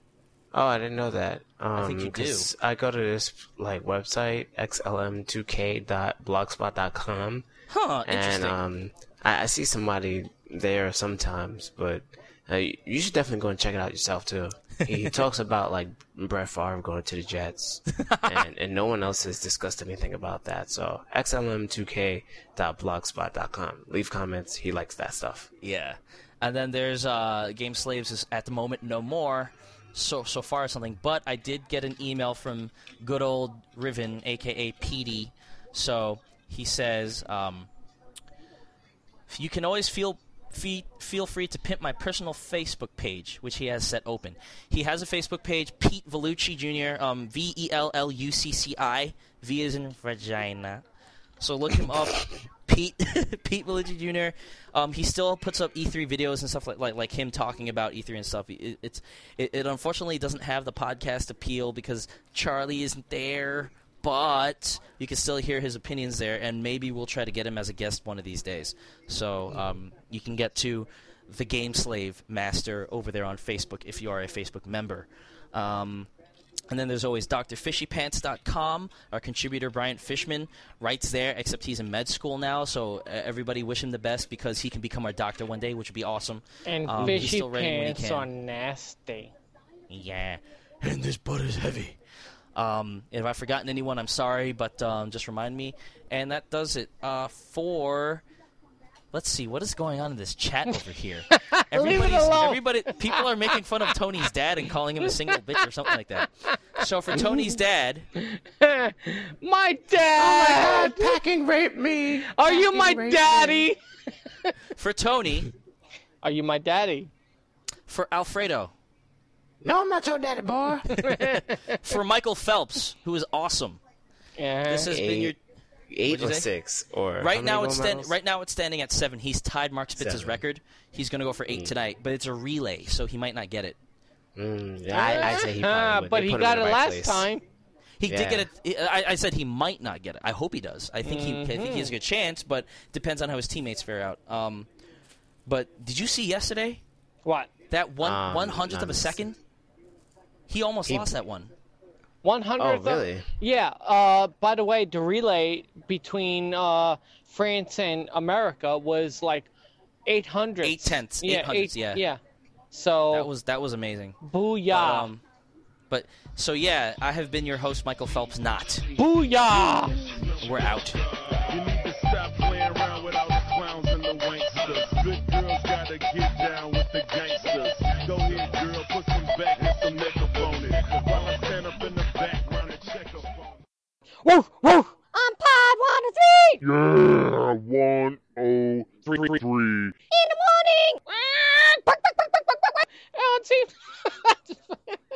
Oh, I didn't know that. Um, think you do. I go to this like website xlm2k.blogspot.com, Huh? and Interesting. um, I, I see somebody there sometimes, but uh, you should definitely go and check it out yourself too. He talks about like Brett Favre going to the Jets, and, and no one else has discussed anything about that. So xlm2k.blogspot.com. Leave comments. He likes that stuff. Yeah, and then there's uh, Game Slaves is at the moment no more. So so far something, but I did get an email from good old Riven, aka PD. So he says, um, you can always feel fe- feel free to pimp my personal Facebook page, which he has set open. He has a Facebook page, Pete Vellucci Jr. Um, V E L L U C C I. V is in vagina. So look him up, Pete Pete Vellucci Jr. Um, he still puts up E3 videos and stuff like like, like him talking about E3 and stuff. It, it's it, it unfortunately doesn't have the podcast appeal because Charlie isn't there. But you can still hear his opinions there, and maybe we'll try to get him as a guest one of these days. So um, you can get to the Game Slave Master over there on Facebook if you are a Facebook member. Um, and then there's always drfishypants.com. Our contributor Bryant Fishman writes there, except he's in med school now, so uh, everybody wish him the best because he can become our doctor one day, which would be awesome. And Um, he's fishy still writing when he pants can. are nasty. Yeah. And this butt is heavy. Um, if I've forgotten anyone, I'm sorry, but um, just remind me. And that does it uh, for. Let's see what is going on in this chat over here. Everybody's, alone. everybody, people are making fun of Tony's dad and calling him a single bitch or something like that. So for Tony's dad, My dad! Oh packing raped me. Are you my raped me. daddy? for Tony, Are you my daddy? for Alfredo, No, I'm not your daddy, boy. for Michael Phelps, who is awesome. Yeah. This has been your Eight What'd or say? six or right now. It's stand, right now it's standing at seven. He's tied Mark Spitz's Seven. record. He's going to go for eight tonight, but it's a relay, so he might not get it. Mm, yeah, I, I say he Ah, probably would. but They he got it right last place. time. He did get it. I, I said he might not get it. I hope he does. I think he. I think he has a good chance, but depends on how his teammates fare out. Um, but did you see yesterday What? that one Um, one hundredth of a second? He almost He- lost that one. One hundred. Oh, really? Yeah. Uh, by the way, the relay between uh, France and America was like eight hundred. Eight tenths, Yeah. eight hundredths, yeah. Yeah. So That was that was amazing. booyah! Um, but so yeah, I have been your host, Michael Phelps. Not. booyah! We're out. You need to stop playing around with all the clowns and the wanksters. Good girls gotta get down with the gangsters. woof, woof. On pod 103. Yeah, 103. In the morning. Ah, buck, buck, buck, buck, buck, buck. Oh,